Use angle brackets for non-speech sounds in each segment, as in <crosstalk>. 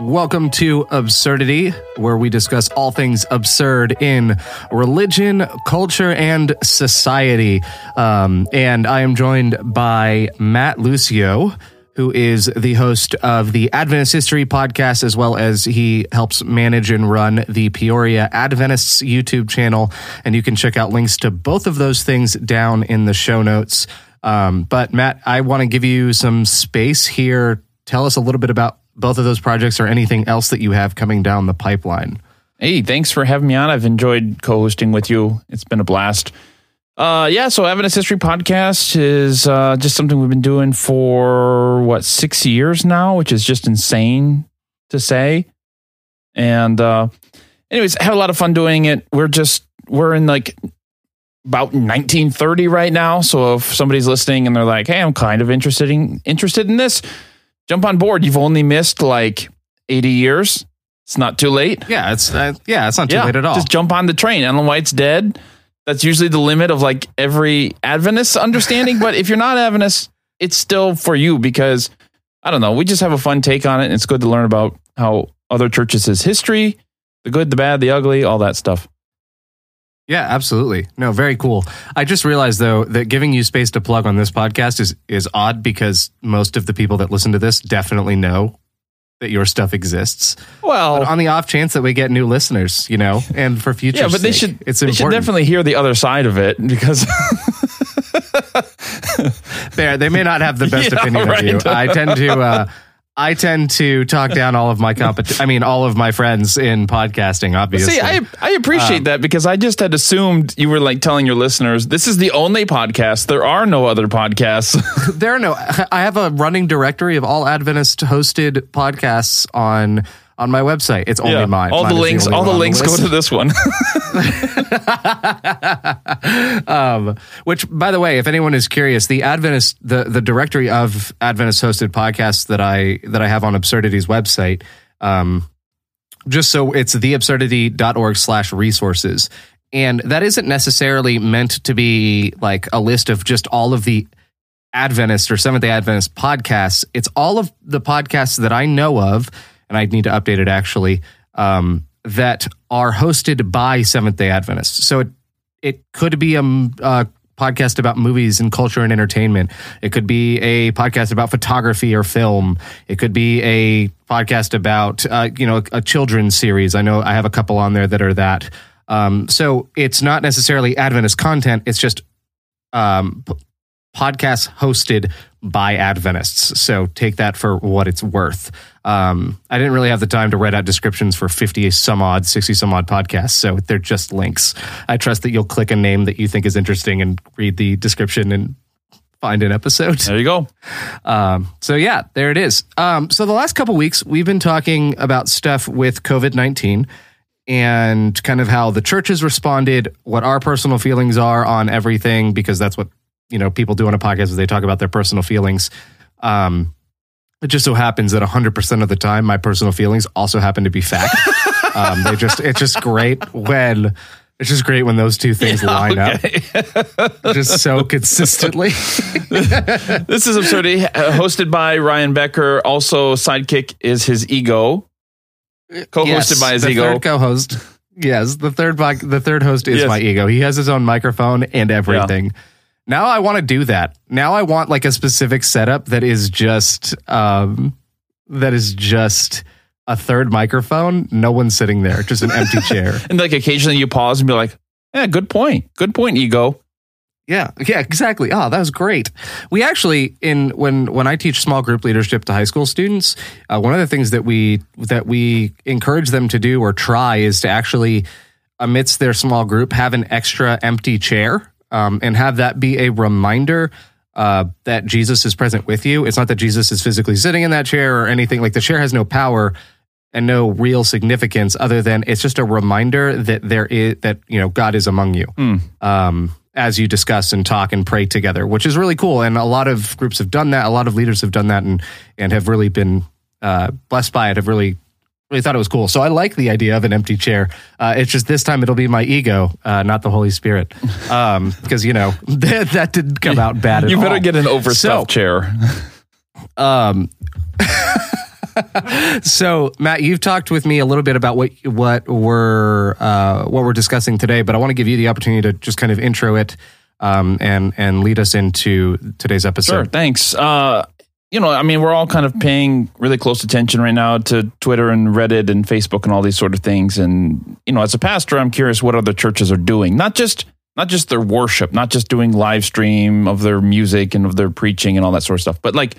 Welcome to Absurdity, where we discuss all things absurd in religion, culture, and society. Um, and I am joined by Matt Lucio, who is the host of the Adventist History podcast, as well as he helps manage and run the Peoria Adventists YouTube channel. And you can check out links to both of those things down in the show notes. Um, but Matt, I want to give you some space here. Tell us a little bit about both of those projects or anything else that you have coming down the pipeline. Hey, thanks for having me on. I've enjoyed co-hosting with you. It's been a blast. Uh, yeah, so Adventist History Podcast is uh, just something we've been doing for what six years now, which is just insane to say. And uh, anyways, I had a lot of fun doing it. We're just we're in like about 1930 right now. So if somebody's listening and they're like, "Hey, I'm kind of interested in interested in this," jump on board. You've only missed like 80 years. It's not too late. Yeah, it's uh, yeah, it's not too yeah, late at all. Just jump on the train. Ellen White's dead. That's usually the limit of like every Adventist understanding. but if you're not Adventist, it's still for you because I don't know. We just have a fun take on it. And it's good to learn about how other churches' history, the good, the bad, the ugly, all that stuff. Yeah, absolutely. No, very cool. I just realized though that giving you space to plug on this podcast is is odd because most of the people that listen to this definitely know that your stuff exists. Well, But on the off chance that we get new listeners, you know, and for future, yeah, but they sake, should. It's they important. should definitely hear the other side of it because <laughs> There, they may not have the best <laughs> Yeah, opinion right. of you. I tend to, uh, I tend to talk down all of my <laughs> compet. I mean, all of my friends in podcasting. Obviously, See, I I appreciate um, that because I just had assumed you were like telling your listeners this is the only podcast. There are no other podcasts. <laughs> there are no. I have a running directory of all Adventist hosted podcasts on on my website. It's only mine. All Mine the links, only all the links go to this one. <laughs> um, which, by the way, if anyone is curious, the Adventist, the the directory of Adventist hosted podcasts that I that I have on Absurdity's website, um, just so it's theabsurdity.org slash resources. And that isn't necessarily meant to be like a list of just all of the Adventist or Seventh day Adventist podcasts. It's all of the podcasts that I know of, and I need to update it actually, um, that are hosted by Seventh day Adventists. So it, it could be a podcast about movies and culture and entertainment. It could be a podcast about photography or film. It could be a podcast about, uh, you know, a children's series. I know I have a couple on there that are that. Um, so it's not necessarily Adventist content. It's just um, podcasts hosted by Adventists. So take that for what it's worth. Um, I didn't really have the time to write out descriptions for 50 some odd, 60 some odd podcasts. So they're just links. I trust that you'll click a name that you think is interesting and read the description and find an episode. there you go. Um, so yeah, there it is. Um, so the last couple weeks we've been talking about stuff with COVID nineteen and kind of how the church has responded, what our personal feelings are on everything, because that's what you know people do on a podcast is they talk about their personal feelings. Um, it just so happens that 100% of the time, my personal feelings also happen to be fact. <laughs> um, they just it's just great when it's just great when those two things line up <laughs> just so consistently. <laughs> This is absurdity, hosted by Ryan Becker. Also, sidekick is his ego, co-hosted Yes, by his the ego. Third co-host. Yes, the third the third host is Yes. my ego. He has his own microphone and everything. Now I want to do that. Now I want like a specific setup that is just um that is just a third microphone. No one's sitting there, just an empty <laughs> chair. and like occasionally you pause and be like, "Yeah, good point. Good point, ego." Yeah, yeah, exactly. Oh, that was great. We actually in when when I teach small group leadership to high school students, uh, one of the things that we that we encourage them to do or try is to actually amidst their small group have an extra empty chair um, and have that be a reminder uh, that Jesus is present with you. It's not that Jesus is physically sitting in that chair or anything like the chair has no power and no real significance other than it's just a reminder that there is that you know God is among you um, as you discuss and talk and pray together, which is really cool. And a lot of groups have done that. A lot of leaders have done that and and have really been uh, blessed by it. Have really really thought it was cool. So I like the idea of an empty chair. Uh, it's just this time it'll be my ego, uh, not the Holy Spirit, <laughs> because you know <laughs> that, that didn't come out bad. You better all. get an overstuffed So- chair. Um, <laughs> so Matt, you've talked with me a little bit about what what we're uh, what we're discussing today, but I want to give you the opportunity to just kind of intro it um, and and lead us into today's Sure, episode. thanks. Uh, you know, I mean, we're all kind of paying really close attention right now to Twitter and Reddit and Facebook and all these sort of things. And you know, as a pastor, I'm curious what other churches are doing. Not just not just their worship, not just doing live stream of their music and of their preaching and all that sort of stuff, but like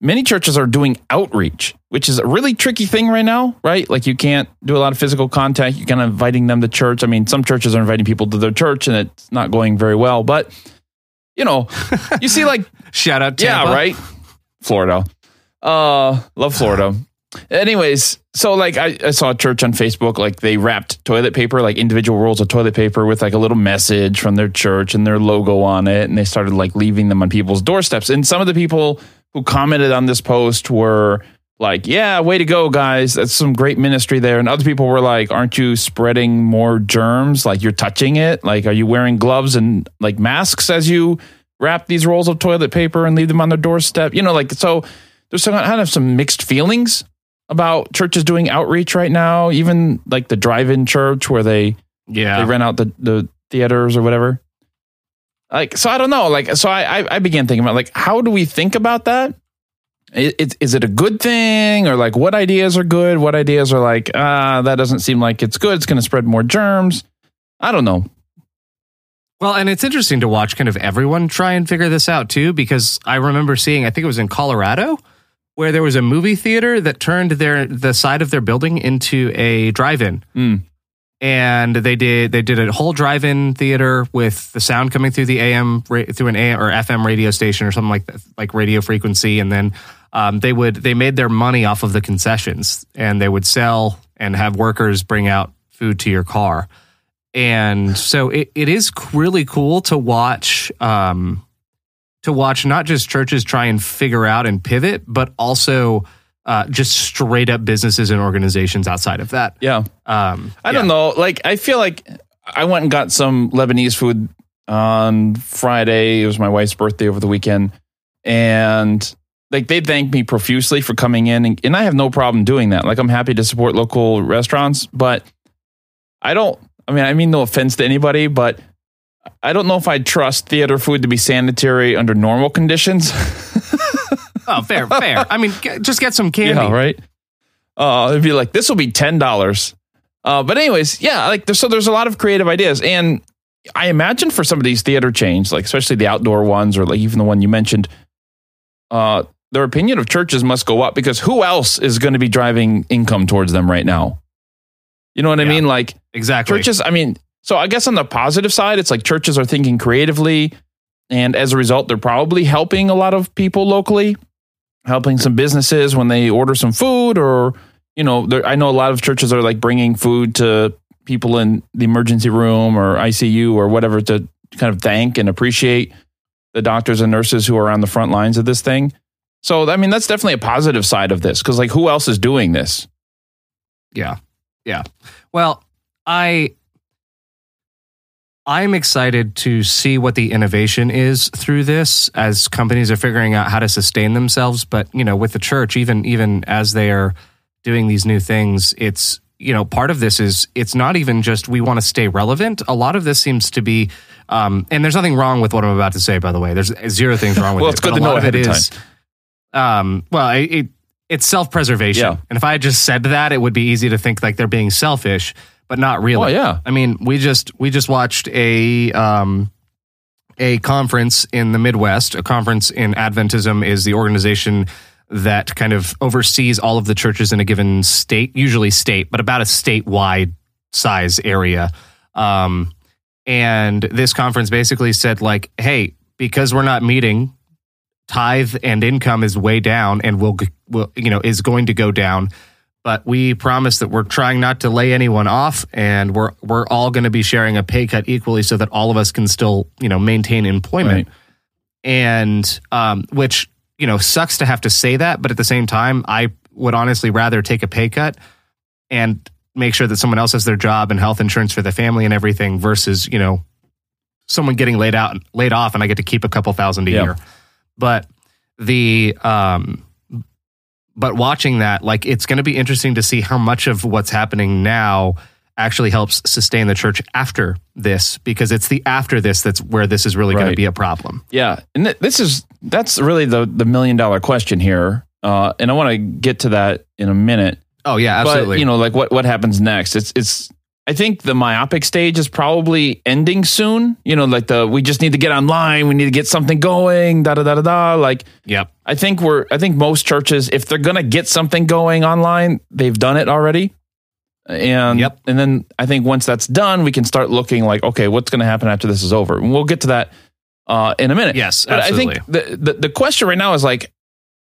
many churches are doing outreach, which is a really tricky thing right now, right? Like you can't do a lot of physical contact. You're kind of inviting them to church. I mean, some churches are inviting people to their church and it's not going very well, but you know, you see like <laughs> Shout out, Tampa. yeah, right. Florida. Uh, love Florida. Anyways, so like I, I saw a church on Facebook, like they wrapped toilet paper, like individual rolls of toilet paper with like a little message from their church and their logo on it. And they started like leaving them on people's doorsteps. And some of the people who commented on this post were like, yeah, way to go, guys. That's some great ministry there. And other people were like, aren't you spreading more germs? Like you're touching it? Like, are you wearing gloves and like masks as you wrap these rolls of toilet paper and leave them on their doorstep? You know, like, so there's some kind of some mixed feelings about churches doing outreach right now, even like the drive-in church where they Yeah. they rent out the, the theaters or whatever. Like, so I don't know. Like, so I, I, I began thinking about like, how do we think about that? Is, Is, is it a good thing or like what ideas are good? What ideas are like, ah, that doesn't seem like it's good. It's going to spread more germs. I don't know. Well, and it's interesting to watch kind of everyone try and figure this out too, because I remember seeing, I think it was in Colorado, where there was a movie theater that turned their the side of their building into a drive-in. Mm. And they did they did a whole drive-in theater with the sound coming through the AM through an AM or FM radio station or something like that, like radio frequency, and then um, they would they made their money off of the concessions, and they would sell and have workers bring out food to your car and so it, it is really cool to watch um to watch not just churches try and figure out and pivot but also uh just straight up businesses and organizations outside of that Yeah. um I don't know. Like, I feel like I went and got some Lebanese food on Friday. It was my wife's birthday over the weekend. And like, they thanked me profusely for coming in. And, and I have no problem doing that. Like, I'm happy to support local restaurants, but I don't, I mean, I mean, no offense to anybody, but I don't know if I'd trust theater food to be sanitary under normal conditions. <laughs> oh fair fair i mean just get some candy Yeah, right. Uh, it'd be like this will be ten dollars. Uh, but anyways, yeah, like there's, so there's a lot of creative ideas, and I imagine for some of these theater chains, like especially the outdoor ones, or like even the one you mentioned, uh, their opinion of churches must go up because who else is going to be driving income towards them right now? You know what I mean? Like exactly churches i mean so i guess on the positive side it's like churches are thinking creatively and as a result they're probably helping a lot of people locally helping some businesses when they order some food or you know i know a lot of churches are like bringing food to people in the emergency room or icu or whatever to kind of thank and appreciate the doctors and nurses who are on the front lines of this thing so i mean that's definitely a positive side of this because like who else is doing this Yeah. Yeah. Well, I I'm excited to see what the innovation is through this as companies are figuring out how to sustain themselves, but you know, with the church even even as they are doing these new things, it's you know, part of this is it's not even just we want to stay relevant. A lot of this seems to be um and there's nothing wrong with what I'm about to say by the way. There's zero things wrong with Well, it. it's good to know of it ahead of is um well, it, it it's self-preservation. Yeah. And if I had just said that, it would be easy to think like they're being selfish, but not really. oh yeah I mean, we just we just watched a um a conference in the Midwest. A conference in Adventism is the organization that kind of oversees all of the churches in a given state, usually state, but about a statewide size area. Um, and this conference basically said like, hey, because we're not meeting, tithe and income is way down, and will will you know is going to go down but we promise that we're trying not to lay anyone off and we're we're all going to be sharing a pay cut equally so that all of us can still you know maintain employment Right. and um, which you know sucks to have to say that but at the same time i would honestly rather take a pay cut and make sure that someone else has their job and health insurance for the family and everything versus, you know, someone getting laid out laid off and I get to keep a couple thousand a Yeah. year. But the um but watching that, like it's gonna be interesting to see how much of what's happening now actually helps sustain the church after this because it's the after this that's where this is really going to be a problem. Yeah, and th- this is that's really the the million dollar question here, uh, and I want to get to that in a minute. Oh yeah, absolutely. But you know, like what what happens next? It's it's. I think the myopic stage is probably ending soon. You know, like the we just need to get online, we need to get something going, da da da da da. Like yep. I think we're I think most churches, if they're gonna get something going online, they've done it already. And Yep. and then I think once that's done, we can start looking like, okay, what's gonna happen after this is over? And we'll get to that uh, in a minute. Yes, But I think the, the the question right now is like,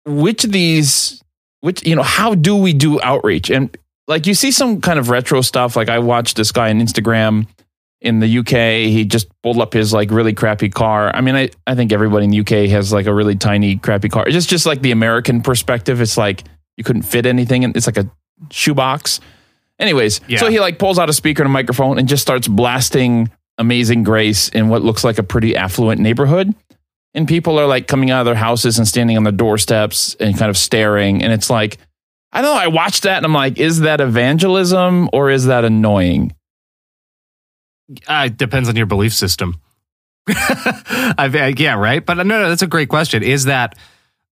which of these, which you know, how do we do outreach? And like you see some kind of retro stuff. Like I watched this guy on Instagram in the UK. He just pulled up his like really crappy car. I mean, I I think everybody in the UK has like a really tiny crappy car. It's just just like the American perspective. It's like you couldn't fit anything, and it's like a shoebox. Anyways, Yeah. so he like pulls out a speaker and a microphone and just starts blasting Amazing Grace in what looks like a pretty affluent neighborhood. And people are like coming out of their houses and standing on their doorsteps and kind of staring. And it's like, I don't know. I watched that and I'm like, is that evangelism or is that annoying? Uh, it depends on your belief system. <laughs> I, I- yeah, right. But no, no, that's a great question. Is that,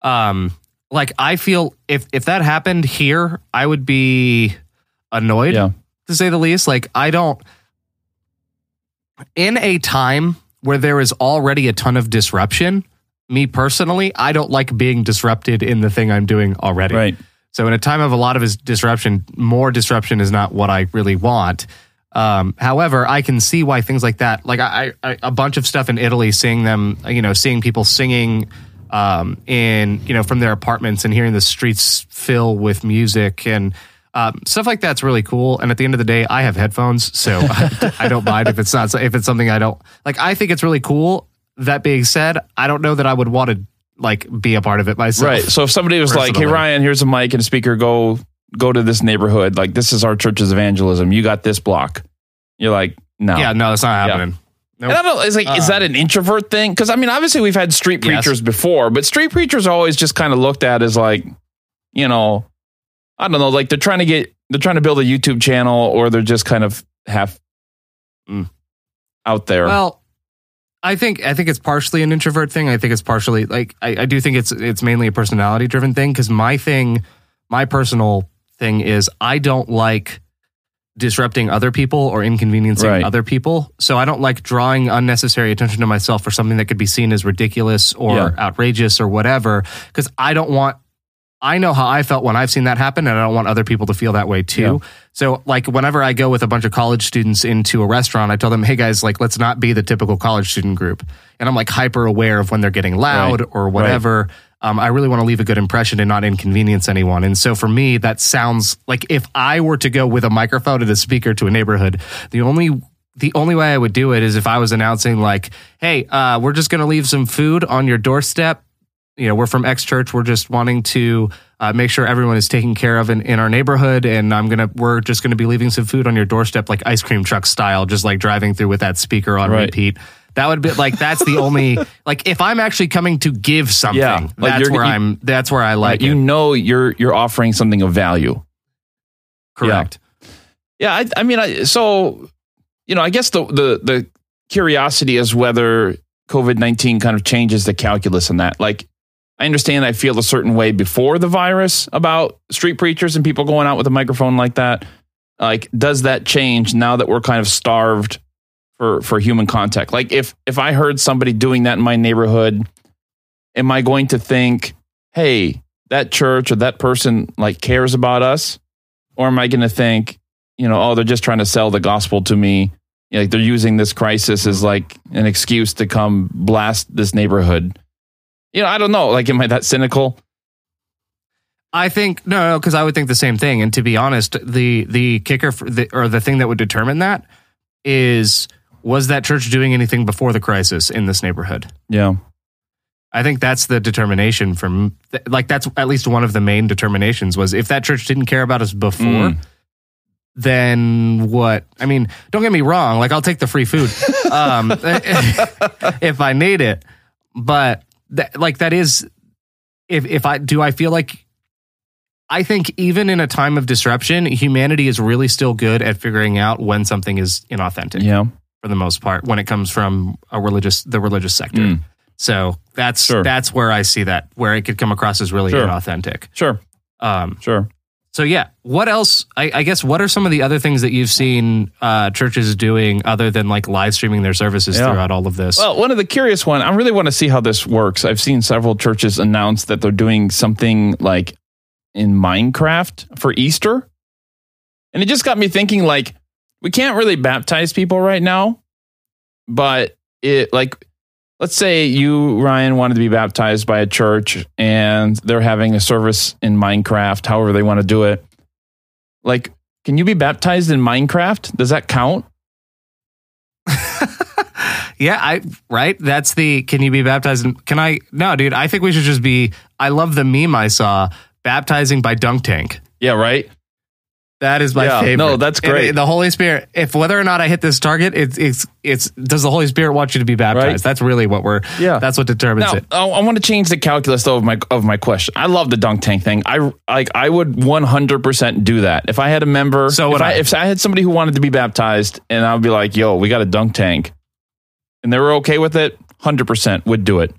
um, like I feel if if that happened here, I would be annoyed Yeah. to say the least. Like I don't. In a time where there is already a ton of disruption, me personally, I don't like being disrupted in the thing I'm doing already. Right. So in a time of a lot of his disruption, more disruption is not what I really want. Um, however, I can see why things like that, like I, I, a bunch of stuff in Italy, seeing them, you know, seeing people singing um, in, you know, from their apartments and hearing the streets fill with music and um, stuff like that's really cool. And at the end of the day, I have headphones, so <laughs> I, I don't mind if it's not if it's something I don't like. I think it's really cool. That being said, I don't know that I would want to like be a part of it myself. Right. So if somebody was like, "Hey Ryan, here's a mic and a speaker. Go go to this neighborhood. Like this is our church's evangelism. You got this block." You're like, "No." Yeah, no, that's not Yeah. happening. And I don't know. Is like, is that an introvert thing? Because I mean, obviously we've had street Yes. preachers before, but street preachers are always just kind of looked at as like, you know, I don't know, like they're trying to get, they're trying to build a YouTube channel, or they're just kind of half Mm. out there. Well, I think I think it's partially an introvert thing. I think it's partially like I, I do think it's it's mainly a personality driven thing because my thing, my personal thing is I don't like disrupting other people or inconveniencing Right. other people. So I don't like drawing unnecessary attention to myself for something that could be seen as ridiculous or Yeah. outrageous or whatever. Because I don't want. I know how I felt when I've seen that happen, and I don't want other people to feel that way too. Yeah. So, like, whenever I go with a bunch of college students into a restaurant, I tell them, hey guys, like, let's not be the typical college student group. And I'm like hyper aware of when they're getting loud Right. or whatever. Um, I really want to leave a good impression and not inconvenience anyone. And so for me, that sounds like if I were to go with a microphone and a speaker to a neighborhood, the only the only way I would do it is if I was announcing like, "Hey, uh, we're just going to leave some food on your doorstep you know, we're from X Church. We're just wanting to uh, make sure everyone is taken care of in, in our neighborhood, and I'm gonna we're just gonna be leaving some food on your doorstep, like ice cream truck style, just like driving through with that speaker on Right. repeat. That would be like that's the only <laughs> like if I'm actually coming to give something, Yeah, like that's where you- I'm. That's where I like you know, you're you're offering something of value. Correct. Yeah, I, I mean, I, so you know, I guess the the the curiosity is whether COVID nineteen kind of changes the calculus in that. Like, I understand I feel a certain way before the virus about street preachers and people going out with a microphone like that. Like, does that change now that we're kind of starved for for human contact? Like, if if I heard somebody doing that in my neighborhood, am I going to think, hey, that church or that person like cares about us, or am I going to think? you know, oh, they're just trying to sell the gospel to me. You know, like they're using this crisis as like an excuse to come blast this neighborhood. You know, I don't know. Like, am I that cynical? I think no, no, because I would think the same thing. And to be honest, the the kicker for the, or the thing that would determine that is was that church doing anything before the crisis in this neighborhood? Yeah. I think that's the determination from like that's at least one of the main determinations was if that church didn't care about us before, Mm. then what? I mean, don't get me wrong. Like, I'll take the free food um, <laughs> if I need it. But that, like, that is if if I do, I feel like I think even in a time of disruption, humanity is really still good at figuring out when something is inauthentic. Yeah. For the most part, when it comes from a religious, the religious sector. Mm. So that's Sure. that's where I see that, where it could come across as really Sure. inauthentic. Sure. Um, Sure. So yeah, what else? I, I guess what are some of the other things that you've seen uh, churches doing other than like live streaming their services Yeah. throughout all of this? Well, one of the curious one, I really want to see how this works. I've seen several churches announce that they're doing something like in Minecraft for Easter. And it just got me thinking like we can't really baptize people right now, but it like let's say you Ryan wanted to be baptized by a church and they're having a service in Minecraft, however they want to do it. Like can you be baptized in Minecraft? Does that count? <laughs> yeah, I right. That's the. Can you be baptized? In, can I? No, dude. I think we should just be. I love the meme I saw. Baptizing by dunk tank. Yeah, right? That is my Yeah, favorite. no, that's And great. the Holy Spirit. If whether or not I hit this target, it's it's it's. Does the Holy Spirit want you to be baptized? Right. That's really what we're. Yeah. That's what determines Now, it. I, I want to change the calculus though of my of my question. I love the dunk tank thing. I like I would one hundred percent do that if I had a member. So if would I. If I had somebody who wanted to be baptized, and I'd be like, "Yo, we got a dunk tank," and they were okay with it, hundred percent would do it.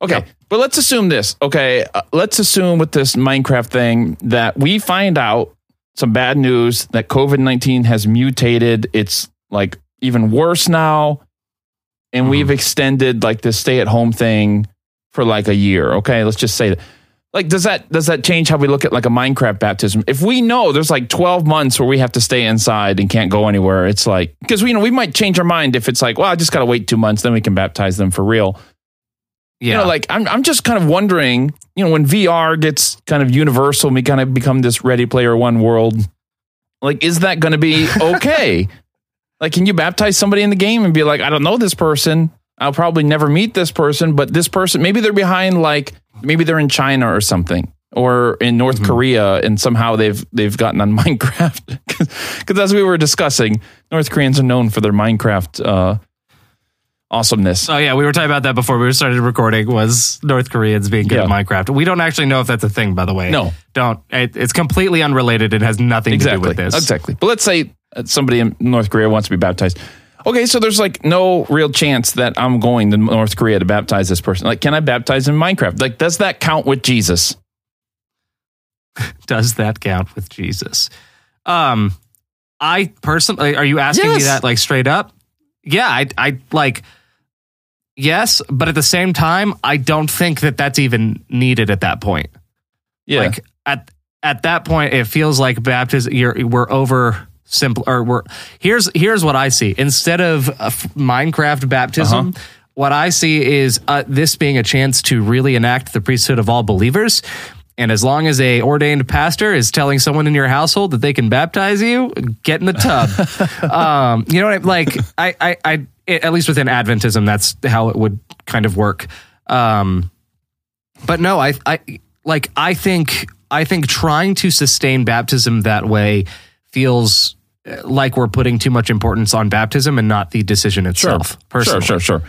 Okay, Yep. but let's assume this. Okay, uh, let's assume with this Minecraft thing that we find out some bad news that COVID nineteen has mutated. It's like even worse now, and mm-hmm. we've extended like this stay at home thing for like a year. Okay, let's just say that. Like, does that does that change how we look at like a Minecraft baptism? If we know there's like 12 months where we have to stay inside and can't go anywhere, it's like because we you know we might change our mind if it's like, well, I just got to wait two months, then we can baptize them for real. Yeah. You know, like I'm I'm just kind of wondering, you know, when VR gets kind of universal, and we kind of become this Ready Player One world. Like, is that going to be <laughs> okay? like, can you baptize somebody in the game and be like, I don't know this person. I'll probably never meet this person, but this person, maybe they're behind, like maybe they're in China or something, or in North Korea, and somehow they've they've gotten on <laughs> Minecraft. Because as we were discussing, North Koreans are known for their Minecraft uh, awesomeness. Oh yeah, we were talking about that before we started recording. Was North Koreans being good at Minecraft? We don't actually know if that's a thing, by the way. No. don't. It, it's completely unrelated. It has nothing to do with this. exactly but let's say somebody in north korea wants to be baptized okay so there's like no real chance that i'm going to north korea to baptize this person like can i baptize in minecraft like does that count with jesus <laughs> Does that count with Jesus? Um, I personally, are you asking me that like straight up? Yeah, I, I like. Yes, but at the same time, I don't think that that's even needed at that point. yeah Like at at that point, it feels like baptism. You're we're over simple or we're here's here's what I see instead of Minecraft baptism. Uh-huh. What I see is uh, this being a chance to really enact the priesthood of all believers. And as long as a ordained pastor is telling someone in your household that they can baptize you, get in the tub. <laughs> um, you know what I like? I, I, I, at least within Adventism, that's how it would kind of work. Um, but no, I, I like. I think I think trying to sustain baptism that way feels uh, like we're putting too much importance on baptism and not the decision itself. Personally, Sure, sure, sure.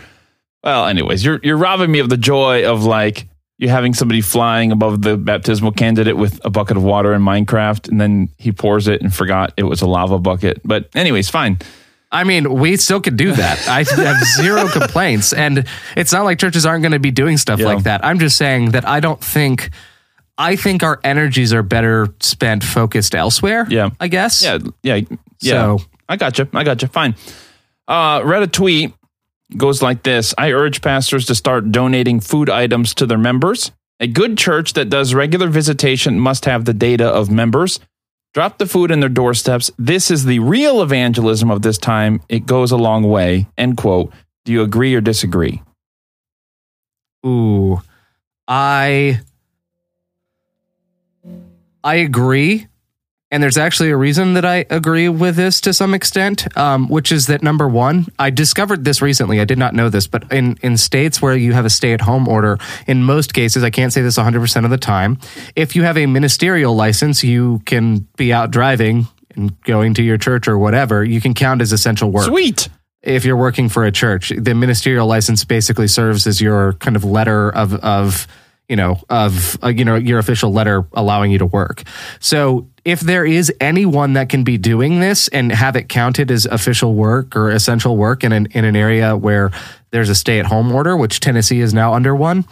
Well, anyways, you're you're robbing me of the joy of like you having somebody flying above the baptismal candidate with a bucket of water in Minecraft, and then he pours it and forgot it was a lava bucket. But anyways, fine. I mean, we still could do that. I <laughs> have zero complaints, and it's not like churches aren't going to be doing stuff Yeah. like that. I'm just saying that I don't think. I think our energies are better spent focused elsewhere. Yeah. I guess. Yeah, yeah, yeah. So- I got you. I got you. Fine. Uh, read a tweet goes like this: I urge pastors to start donating food items to their members. A good church that does regular visitation must have the data of members. Drop the food in their doorsteps. This is the real evangelism of this time. It goes a long way. End quote. Do you agree or disagree? Ooh, I I agree, and there's actually a reason that I agree with this to some extent, um, which is that number one, I discovered this recently. I did not know this, but in in states where you have a stay at home order, in most cases, I can't say this 100 percent of the time, if you have a ministerial license, you can be out driving and going to your church or whatever, you can count as essential work. Sweet. If you're working for a church, the ministerial license basically serves as your kind of letter of of you know of uh, you know your official letter allowing you to work. So if there is anyone that can be doing this and have it counted as official work or essential work in an in an area where there's a stay at home order, which Tennessee is now under one,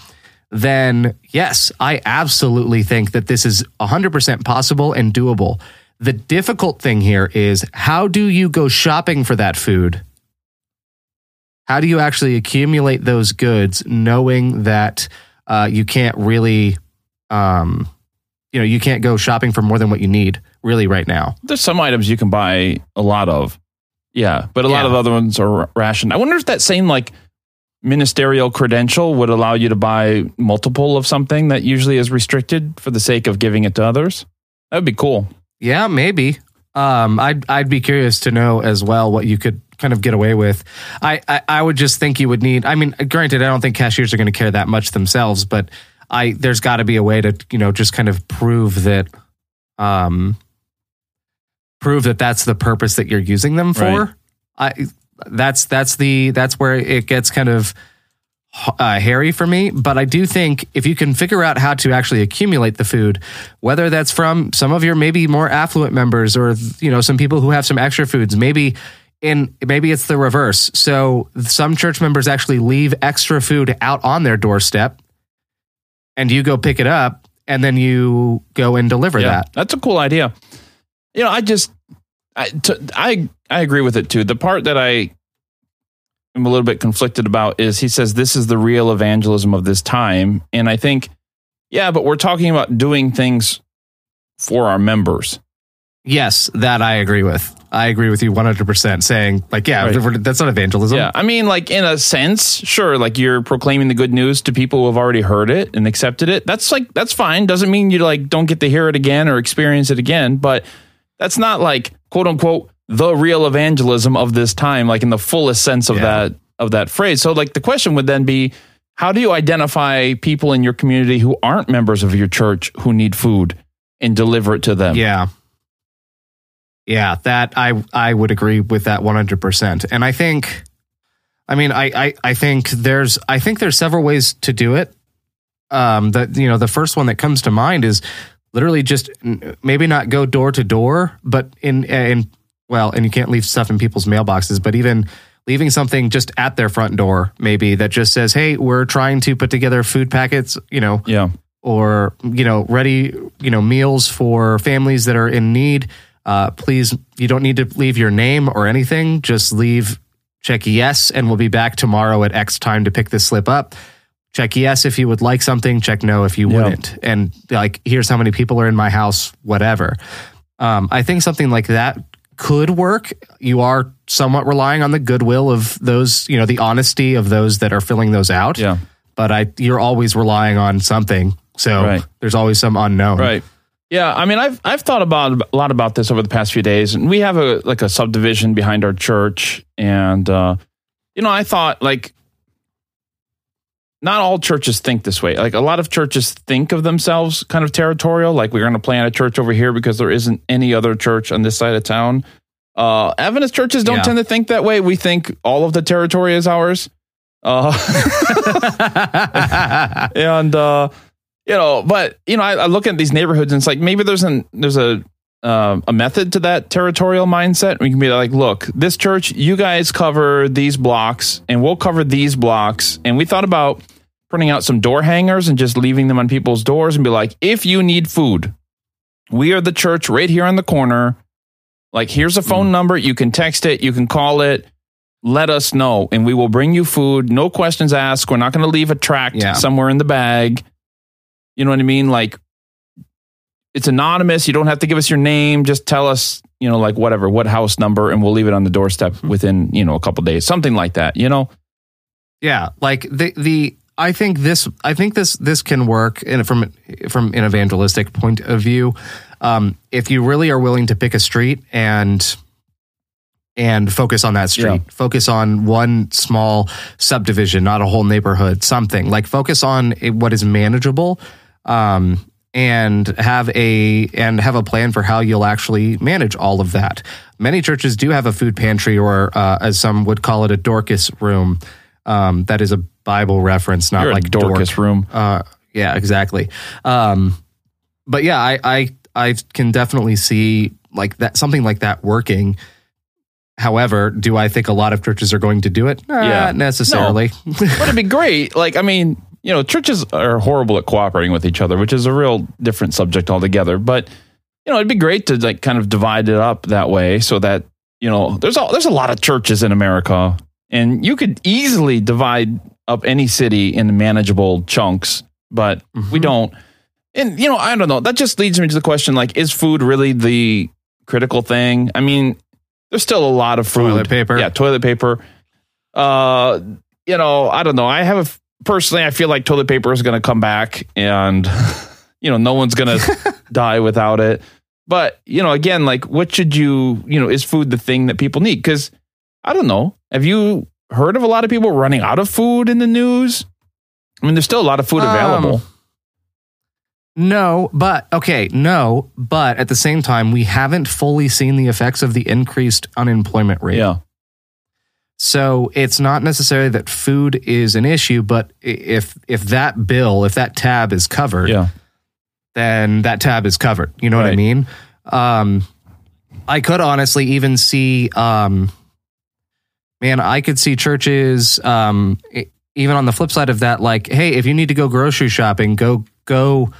then yes, I absolutely think that this is 100% possible and doable. The difficult thing here is how do you go shopping for that food? How do you actually accumulate those goods knowing that uh, you can't really, um, you know, you can't go shopping for more than what you need really right now? There's some items you can buy a lot of. Yeah, but a lot of other ones are rationed. I wonder if that same like ministerial credential would allow you to buy multiple of something that usually is restricted for the sake of giving it to others. That would be cool. Yeah, maybe. Um, I'd I'd be curious to know as well what you could kind of get away with. I I, I would just think you would need. I mean, granted, I don't think cashiers are going to care that much themselves, but I there's got to be a way to you know just kind of prove that, um, prove that that's the purpose that you're using them for. Right. I that's that's the that's where it gets kind of uh, hairy for me, but I do think if you can figure out how to actually accumulate the food, whether that's from some of your maybe more affluent members or you know some people who have some extra foods, maybe in maybe it's the reverse. So some church members actually leave extra food out on their doorstep, and you go pick it up, and then you go and deliver that. That's a cool idea. You know, I just I t- I I agree with it too. The part that I am a little bit conflicted about is he says this is the real evangelism of this time, and I think yeah, but we're talking about doing things for our members. Yes, that I agree with. I agree with you 100% saying like yeah, Right. that's not evangelism. Yeah, I mean, like in a sense, sure. Like you're proclaiming the good news to people who have already heard it and accepted it. That's like that's fine. Doesn't mean you like don't get to hear it again or experience it again. But that's not like quote unquote the real evangelism of this time, like in the fullest sense of Yeah. that of that phrase. So like the question would then be, how do you identify people in your community who aren't members of your church who need food and deliver it to them? Yeah. Yeah, that I I would agree with that 100%. And I think I mean I I I think there's I think there's several ways to do it. Um that you know, the first one that comes to mind is literally just maybe not go door to door, but in in well, and you can't leave stuff in people's mailboxes, but even leaving something just at their front door maybe that just says, "Hey, we're trying to put together food packets, you know, Yeah. or you know ready you know meals for families that are in need uh, please you don't need to leave your name or anything just leave check yes and we'll be back tomorrow at x time to pick this slip up check yes if you would like something check no if you Yeah. wouldn't and like here's how many people are in my house whatever um, i think something like that could work you are somewhat relying on the goodwill of those you know the honesty of those that are filling those out Yeah. but I you're always relying on something. So Right. there's always some unknown. Right. Yeah, I mean, I've I've thought about a lot about this over the past few days, and we have a like a subdivision behind our church, and uh, you know, I thought like not all churches think this way. Like a lot of churches think of themselves kind of territorial, like we're going to plant a church over here because there isn't any other church on this side of town. Uh, Adventist churches don't Yeah. tend to think that way. We think all of the territory is ours. Uh, <laughs> <laughs> and uh, you know, but you know, I, I look at these neighborhoods and it's like maybe there's an there's a uh, a method to that territorial mindset. We can be like, look, this church, you guys cover these blocks, and we'll cover these blocks. And we thought about printing out some door hangers and just leaving them on people's doors and be like, if you need food, we are the church right here on the corner. Like, here's a phone number. You can text it. You can call it. Let us know, and we will bring you food. No questions asked. We're not going to leave a tract Yeah. somewhere in the bag. You know what I mean? Like, it's anonymous. You don't have to give us your name. Just tell us, you know, like whatever, what house number, and we'll leave it on the doorstep within, you know, a couple days, something like that. You know? Yeah, like the the I think this I think this this can work in from from an evangelistic point of view. Um, if you really are willing to pick a street and and focus on that street, Yeah. focus on one small subdivision, not a whole neighborhood, something like focus on what is manageable. Um, and have a and have a plan for how you'll actually manage all of that. Many churches do have a food pantry, or uh, as some would call it, a Dorcas room. Um, that is a Bible reference, not You're a like Dorcas dork. room. Uh, yeah, exactly. Um, but yeah, I, I I can definitely see like that something like that working. However, do I think a lot of churches are going to do it? Not Yeah. necessarily. but it'd be great. Like, I mean, you know, churches are horrible at cooperating with each other, which is a real different subject altogether. But you know, it'd be great to like kind of divide it up that way, so that you know, there's a there's a lot of churches in America, and you could easily divide up any city in manageable chunks, but we Mhm. don't. And you know, I don't know. That just leads me to the question: like, is food really the critical thing? I mean, there's still a lot of food. Toilet paper. Yeah, toilet paper. Uh, you know, I don't know. I have a personally, I feel like toilet paper is going to come back, and <laughs> you know, no one's going <laughs> to die without it. But you know, again, like, what should you? You know, is food the thing that people need? Because I don't know. Have you heard of a lot of people running out of food in the news? I mean, there's still a lot of food Um, available. No, but okay, no, but at the same time, we haven't fully seen the effects of the increased unemployment rate. Yeah, So it's not necessarily that food is an issue, but if if that bill, if that tab is covered, yeah, then that tab is covered. You know what I mean? Um, I could honestly even see, um, man, I could see churches, um, e- even on the flip side of that, like, hey, if you need to go grocery shopping, go go,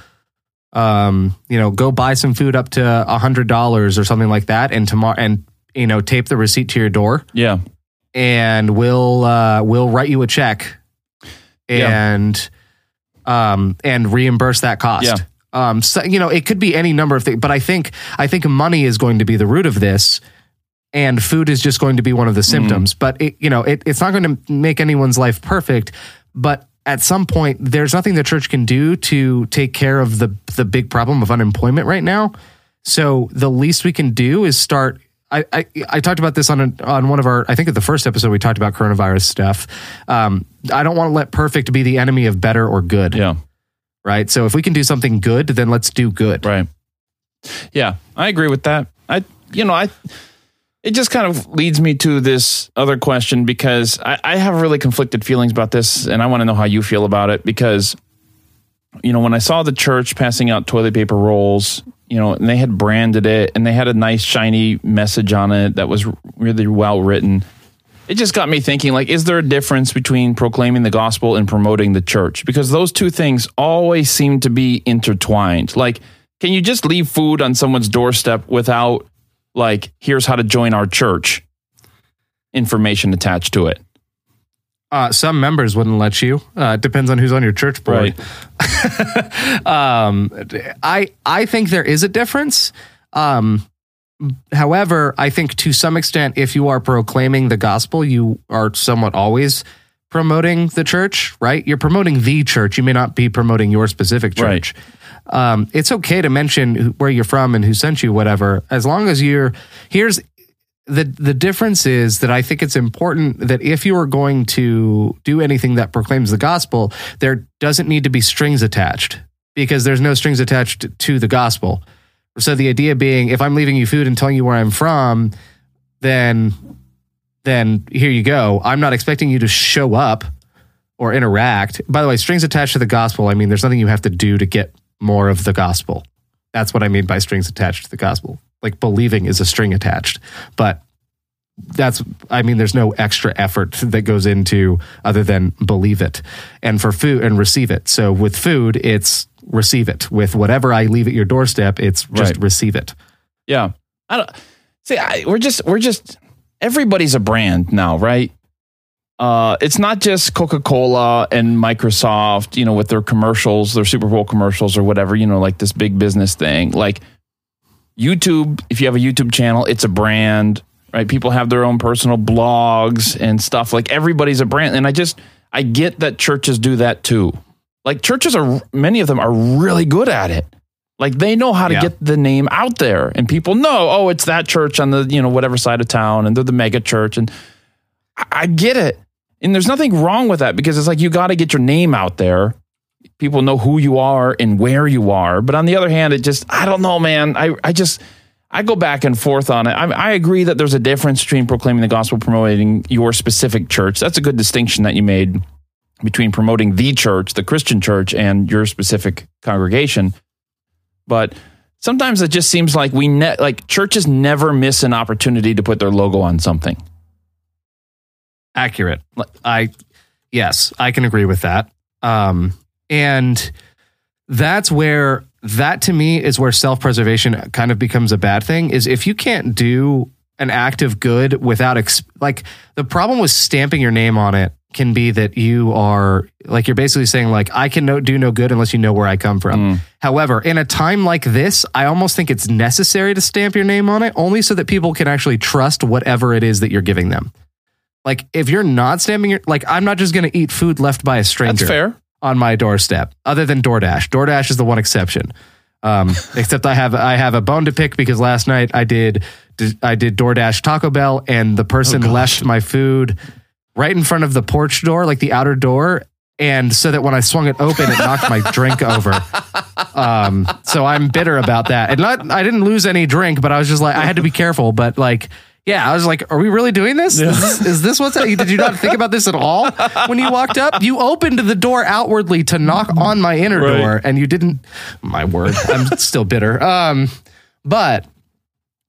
um, you know, go buy some food up to a hundred dollars or something like that, and tomorrow, and you know, tape the receipt to your door yeah, and we'll uh, we'll write you a check Yeah. and um and reimburse that cost. Yeah. Um, so, you know, it could be any number of things, but I think I think money is going to be the root of this, and food is just going to be one of the symptoms. But it, you know, it, it's not going to make anyone's life perfect. But at some point, there's nothing the church can do to take care of the the big problem of unemployment right now. So the least we can do is start. I, I, I talked about this on a, on one of our I think at the first episode we talked about coronavirus stuff. Um, I don't want to let perfect be the enemy of better or good yeah. right? So if we can do something good, then let's do good. Right. Yeah, I agree with that. I, you know, I, it just kind of leads me to this other question because I, I have really conflicted feelings about this, and I want to know how you feel about it because, you know, when I saw the church passing out toilet paper rolls, you know, and they had branded it and they had a nice shiny message on it that was really well written. It just got me thinking like is there a difference between proclaiming the gospel and promoting the church? Because those two things always seem to be intertwined. Like can you just leave food on someone's doorstep without like here's how to join our church information attached to it? Uh, some members wouldn't let you. Uh, it depends on who's on your church board. <laughs> um, I I think there is a difference. Um, however, I think to some extent, if you are proclaiming the gospel, you are somewhat always promoting the church, right? You're promoting the church. You may not be promoting your specific Right. church. Um, it's okay to mention where you're from and who sent you, whatever, as long as you're. Here's the the difference is that I think it's important that if you are going to do anything that proclaims the gospel, there doesn't need to be strings attached because there's no strings attached to the gospel. So the idea being, if I'm leaving you food and telling you where I'm from, then then here you go. I'm not expecting you to show up or interact. By the way, strings attached to the gospel, I mean there's nothing you have to do to get more of the gospel. That's what I mean by strings attached to the gospel. Like believing is a string attached, but that's I mean there's no extra effort that goes into other than believe it. And for food and receive it. So with food, it's receive it. With whatever I leave at your doorstep, it's just Right. receive it. Yeah. I don't see I, we're just we're just everybody's a brand now, right? Uh, it's not just Coca-Cola and Microsoft, you know, with their commercials, their Super Bowl commercials or whatever, you know, like this big business thing. Like YouTube, if you have a YouTube channel, it's a brand, right? People have their own personal blogs and stuff. Like everybody's a brand. And I just I get that churches do that too. Like churches are many of them are really good at it. Like they know how to Yeah. get the name out there and people know, oh, it's that church on the, you know, whatever side of town and they're the mega church. And I, I get it. And there's nothing wrong with that because it's like you got to get your name out there. People know who you are and where you are. But on the other hand, it just I don't know, man. I I just I go back and forth on it. I, I agree that there's a difference between proclaiming the gospel, promoting your specific church. That's a good distinction that you made between promoting the church, the Christian church, and your specific congregation. But sometimes it just seems like we ne- like churches never miss an opportunity to put their logo on something. Accurate. I yes, I can agree with that. Um, and that's where that to me is where self-preservation kind of becomes a bad thing is if you can't do an act of good without ex- like the problem with stamping your name on it can be that you are like you're basically saying like I can no, do no good unless you know where I come from. Mm. However, in a time like this, I almost think it's necessary to stamp your name on it only so that people can actually trust whatever it is that you're giving them. Like if you're not stamping your like I'm not just going to eat food left by a stranger That's fair. On my doorstep other than DoorDash. DoorDash is the one exception. Um, <laughs> except I have I have a bone to pick because last night I did I did DoorDash Taco Bell and the person left my food right in front of the porch door, like the outer door, and so that when I swung it open, it knocked my drink over. Um, so I'm bitter about that. And not I didn't lose any drink, but I was just like I had to be careful. But like. Yeah, I was like, "Are we really doing this? Is this, is this what's? Did you not think about this at all when you walked up? You opened the door outwardly to knock on my inner Right. door, and you didn't. My word, I'm still bitter. Um, but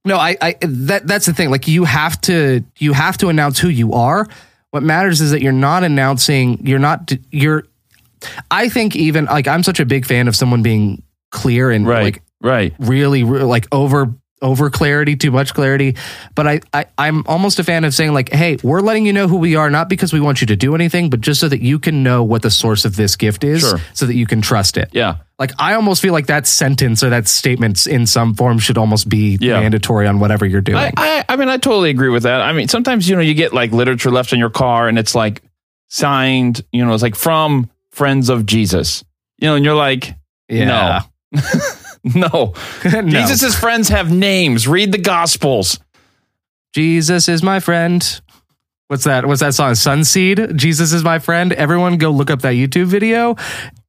no, I, I that that's the thing. Like you have to you have to announce who you are. What matters is that you're not announcing. You're not. You're. I think even like I'm such a big fan of someone being clear and Right. like right. really, re- like over over clarity, too much clarity. But I, I I'm almost a fan of saying like, hey, we're letting you know who we are, not because we want you to do anything, but just so that you can know what the source of this gift is, Sure. so that you can trust it. Yeah. Like I almost feel like that sentence or that statement in some form should almost be Yeah. mandatory on whatever you're doing. I, I, I mean, I totally agree with that. I mean, sometimes, you know, you get like literature left in your car and it's like signed, you know, it's like from Friends of Jesus, you know, and you're like, yeah. no, <laughs> <laughs> <laughs> no. Jesus' friends have names. Read the Gospels. Jesus is my friend. What's that? What's that song? Sonseed. Jesus is my friend. Everyone go look up that YouTube video.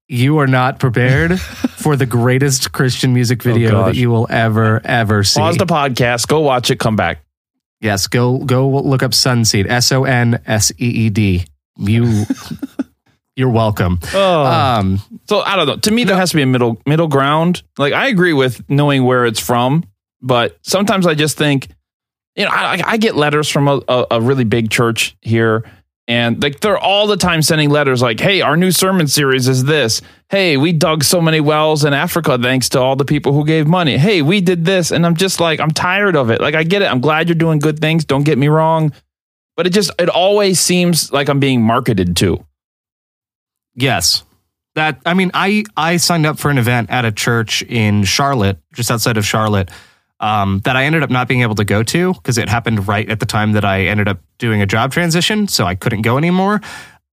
You are not prepared <laughs> for the greatest Christian music oh, video Oh, that you will ever, ever see. Pause the podcast, go watch it, come back. yes, go go look up Sonseed. S O N S E E D. You you're welcome. Oh. Um So I don't know. To me, there has to be a middle middle ground. Like I agree with knowing where it's from, but sometimes I just think, you know, I, I get letters from a, a, a really big church here, and like they're all the time sending letters like, "Hey, our new sermon series is this. Hey, we dug so many wells in Africa thanks to all the people who gave money. Hey, we did this," and I'm just like, I'm tired of it. Like I get it. I'm glad you're doing good things. Don't get me wrong, but it just it always seems like I'm being marketed to. Yes. That I mean, I I signed up for an event at a church in Charlotte, just outside of Charlotte, um, that I ended up not being able to go to because it happened right at the time that I ended up doing a job transition, so I couldn't go anymore.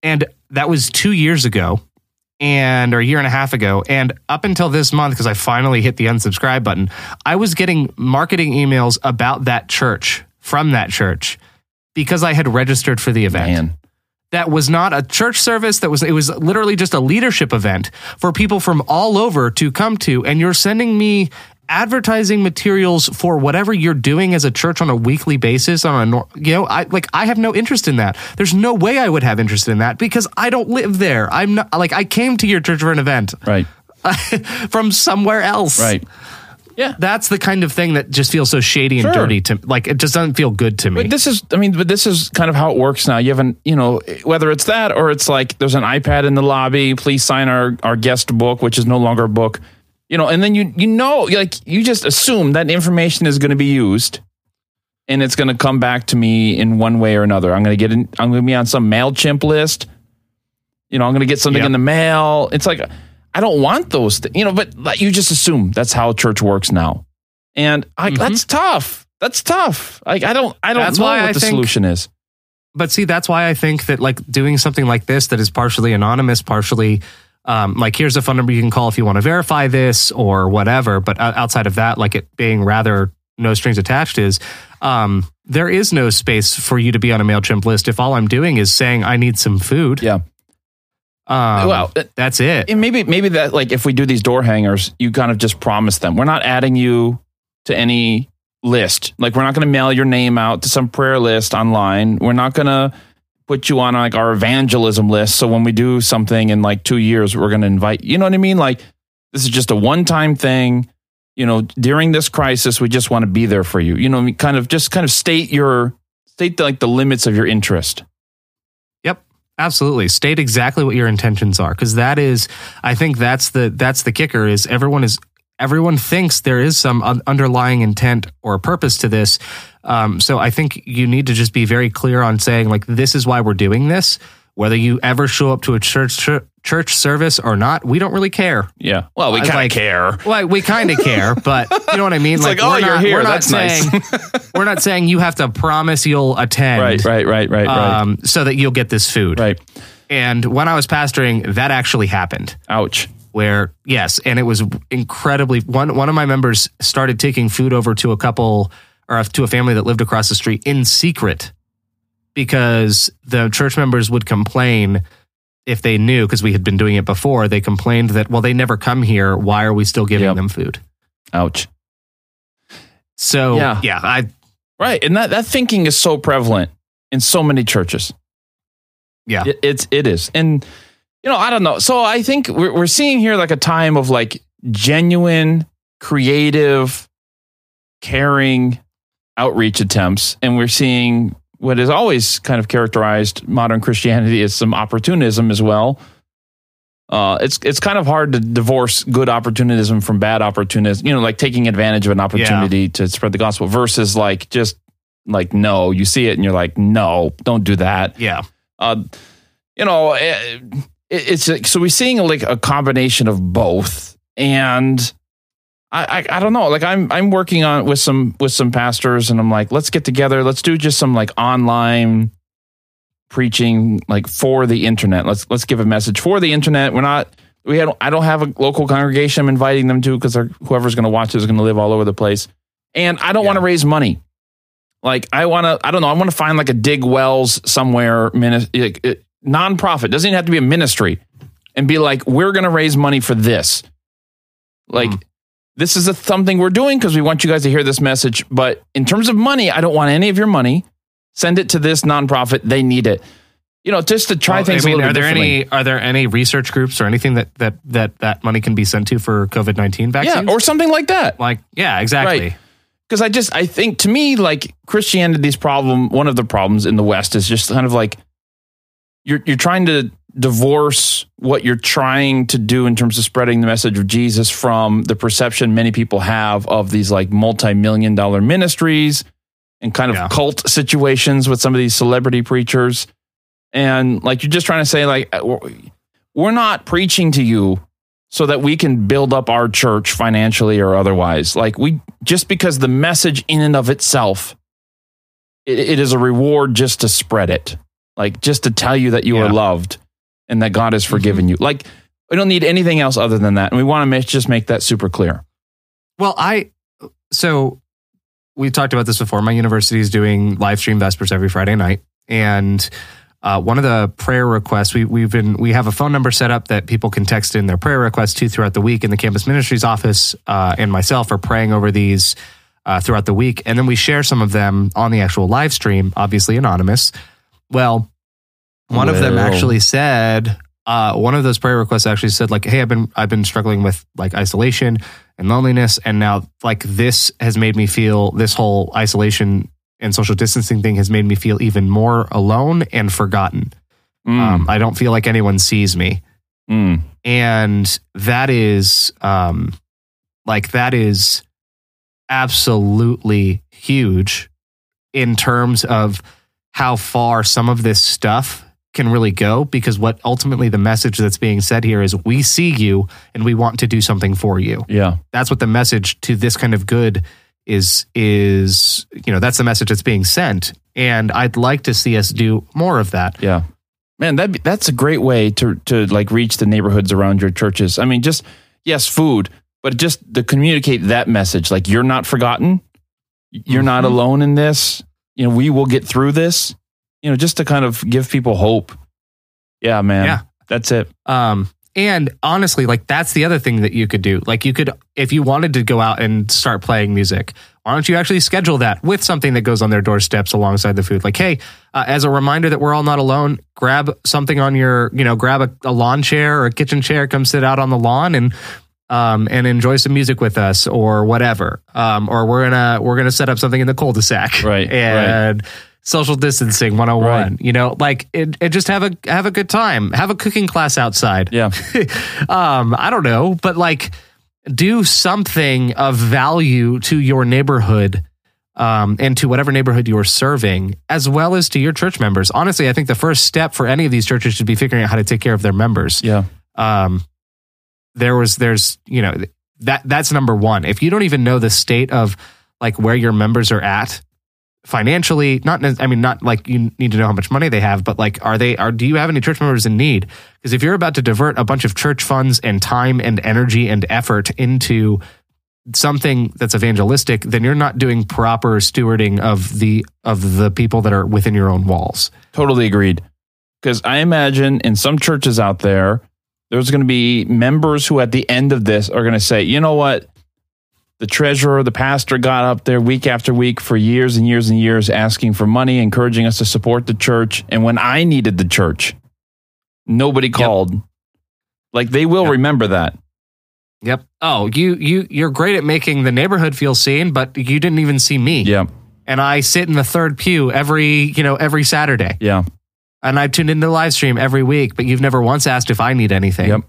And that was two years ago, and or a year and a half ago. And up until this month, because I finally hit the unsubscribe button, I was getting marketing emails about that church from that church because I had registered for the event Man, that was not a church service that was it was literally just a leadership event for people from all over to come to and you're sending me advertising materials for whatever you're doing as a church on a weekly basis on a you know I like I have no interest in that. There's no way I would have interest in that because I don't live there. I'm not like I came to your church for an event right, <laughs> from somewhere else. Right. Yeah, that's the kind of thing that just feels so shady and Sure. dirty to like it just doesn't feel good to me But this is, I mean, but this is kind of how it works now. You haven't, you know, whether it's that or it's like there's an iPad in the lobby. Please sign our our guest book, which is no longer a book. You know, and then you you know, like you just assume that information is going to be used, and it's going to come back to me in one way or another. I'm going to get in. I'm going to be on some Mailchimp list. You know, I'm going to get something Yep. in the mail. It's like I don't want those, th- you know, but you just assume that's how church works now, and I, that's tough. That's tough. Like I don't, I don't That's know why what I the think- solution is. but see that's why i think that like doing something like this that is partially anonymous partially um, like here's a phone number you can call if you want to verify this or whatever but outside of that like it being rather no strings attached is um, there is no space for you to be on a mailchimp list if all i'm doing is saying i need some food Yeah. Um, Well, uh, that's it. And maybe maybe that like if we do these door hangers, you kind of just promise them. We're not adding you to any list. Like we're not going to mail your name out to some prayer list online. We're not going to put you on like our evangelism list. So when we do something in like 2 years, we're going to invite, you know what I mean? Like this is just a one-time thing. You know, during this crisis, we just want to be there for you. You know, I mean, kind of just kind of state your state the, like the limits of your interest. Absolutely. State exactly what your intentions are because that is I think that's the that's the kicker is everyone is everyone thinks there is some un- underlying intent or purpose to this. Um, so I think you need to just be very clear on saying like this is why we're doing this. Whether you ever show up to a church church, service or not, we don't really care. Yeah. Well, we kind of like- care. Well, we kind of care, <laughs> but you know what I mean. It's like, oh, you're not, here. We're not That's nice. <laughs> we're not saying you have to promise you'll attend, Right, right, right, right, right. um, so that you'll get this food. right. And when I was pastoring, that actually happened. Ouch. Where yes, and it was incredibly. One one of my members started taking food over to a couple or to a family that lived across the street in secret because the church members would complain if they knew because we had been doing it before. They complained that well, they never come here. Why are we still giving Yep. them food? Ouch. So Yeah. yeah, I Right. And that, that thinking is so prevalent in so many churches. yeah It, it's, it is. And, you know, I don't know. So I think we're, we're seeing here like a time of like genuine, creative, caring outreach attempts. And we're seeing what is always kind of characterized modern Christianity is some opportunism as well. Uh, it's it's kind of hard to divorce good opportunism from bad opportunism. You know, like taking advantage of an opportunity to spread the gospel versus like just like no, you see it and you're like no, don't do that. yeah Uh, you know, it, it's so we're seeing like a combination of both, and I, I I don't know. Like I'm I'm working on with some with some pastors, and I'm like, let's get together. Let's do just some like online preaching like for the internet. Let's let's give a message for the internet. We're not we had I don't have a local congregation I'm inviting them to because whoever's going to watch it is going to live all over the place, and I don't Yeah. want to raise money. Like I want to I don't know I want to find like a dig wells somewhere minis- like, it- nonprofit doesn't even have to be a ministry, and be like we're going to raise money for this. Like Mhm. This is a something we're doing because we want you guys to hear this message. But in terms of money, I don't want any of your money. Send it to this nonprofit. They need it. You know, just to try Well, things I mean, are there any are there any research groups or anything that that that that money can be sent to for COVID nineteen yeah, or something like that. like yeah, exactly. Right. Because I just I think to me like Christianity's problem, one of the problems in the West is just kind of like you're you're trying to divorce what you're trying to do in terms of spreading the message of Jesus from the perception many people have of these like multi-million dollar ministries and kind of Yeah. cult situations with some of these celebrity preachers. And like you're just trying to say like uh, we're- we're not preaching to you so that we can build up our church financially or otherwise. Like we just because the message in and of itself it, it is a reward just to spread it. Like just to tell you that you are loved and that god has forgiven you like we don't need anything else other than that and we want to make, just make that super clear Well, I so we talked about this before. My university is doing live stream vespers every Friday night, and uh, one of the prayer requests we we've been we have a phone number set up that people can text in their prayer requests to throughout the week. And the campus ministries office uh, and myself are praying over these uh, throughout the week, and then we share some of them on the actual live stream, obviously anonymous. Well, one of them actually said. Uh, one of those prayer requests actually said, like, "Hey, I've been I've been struggling with like isolation and loneliness, and now like this has made me feel this whole isolation and social distancing thing has made me feel even more alone and forgotten. Mm, Um, I don't feel like anyone sees me, mm. and that is um, like that is absolutely huge in terms of how far some of this stuff can really go because what ultimately the message that's being said here is we see you and we want to do something for you yeah that's what the message to this kind of good is is you know that's the message that's being sent and i'd like to see us do more of that Yeah. Man, that that's a great way to to like reach the neighborhoods around your churches. I mean, just yes, food, but just to communicate that message like you're not forgotten. You're not Mhm. alone in this. You know, we will get through this. You know, just to kind of give people hope. Yeah, man. Yeah. That's it. Um, and honestly, like that's the other thing that you could do. Like you could, if you wanted to go out and start playing music, why don't you actually schedule that with something that goes on their doorsteps alongside the food? Like, hey, uh, as a reminder that we're all not alone, grab something on your, you know, grab a, a lawn chair or a kitchen chair, come sit out on the lawn and um, and enjoy some music with us or whatever. Um, or we're gonna we're gonna set up something in the cul-de-sac, Right, <laughs> And social distancing 101. Right. You know, like it, it just have a have a good time. Have a cooking class outside. Yeah. <laughs> um, I don't know, but like do something of value to your neighborhood um, and to whatever neighborhood you're serving, as well as to your church members. Honestly, I think the first step for any of these churches should be figuring out how to take care of their members. Yeah. Um, there was, there's, you know, that that's number one. If you don't even know the state of like where your members are at financially, not, I mean, not like you need to know how much money they have, but like, are they, are, do you have any church members in need? Because if you're about to divert a bunch of church funds and time and energy and effort into something that's evangelistic, then you're not doing proper stewarding of the of the people that are within your own walls. Totally agreed. Because I imagine in some churches out there, there's going to be members who at the end of this are going to say, you know what? The treasurer, the pastor got up there week after week for years and years and years asking for money, encouraging us to support the church. And when I needed the church, nobody called. Like they will Yep. remember that. Yep. Oh, you you you're great at making the neighborhood feel seen, but you didn't even see me. Yeah. And I sit in the third pew every, you know, every Saturday. Yeah. And I tuned into the live stream every week, but you've never once asked if I need anything. Yep.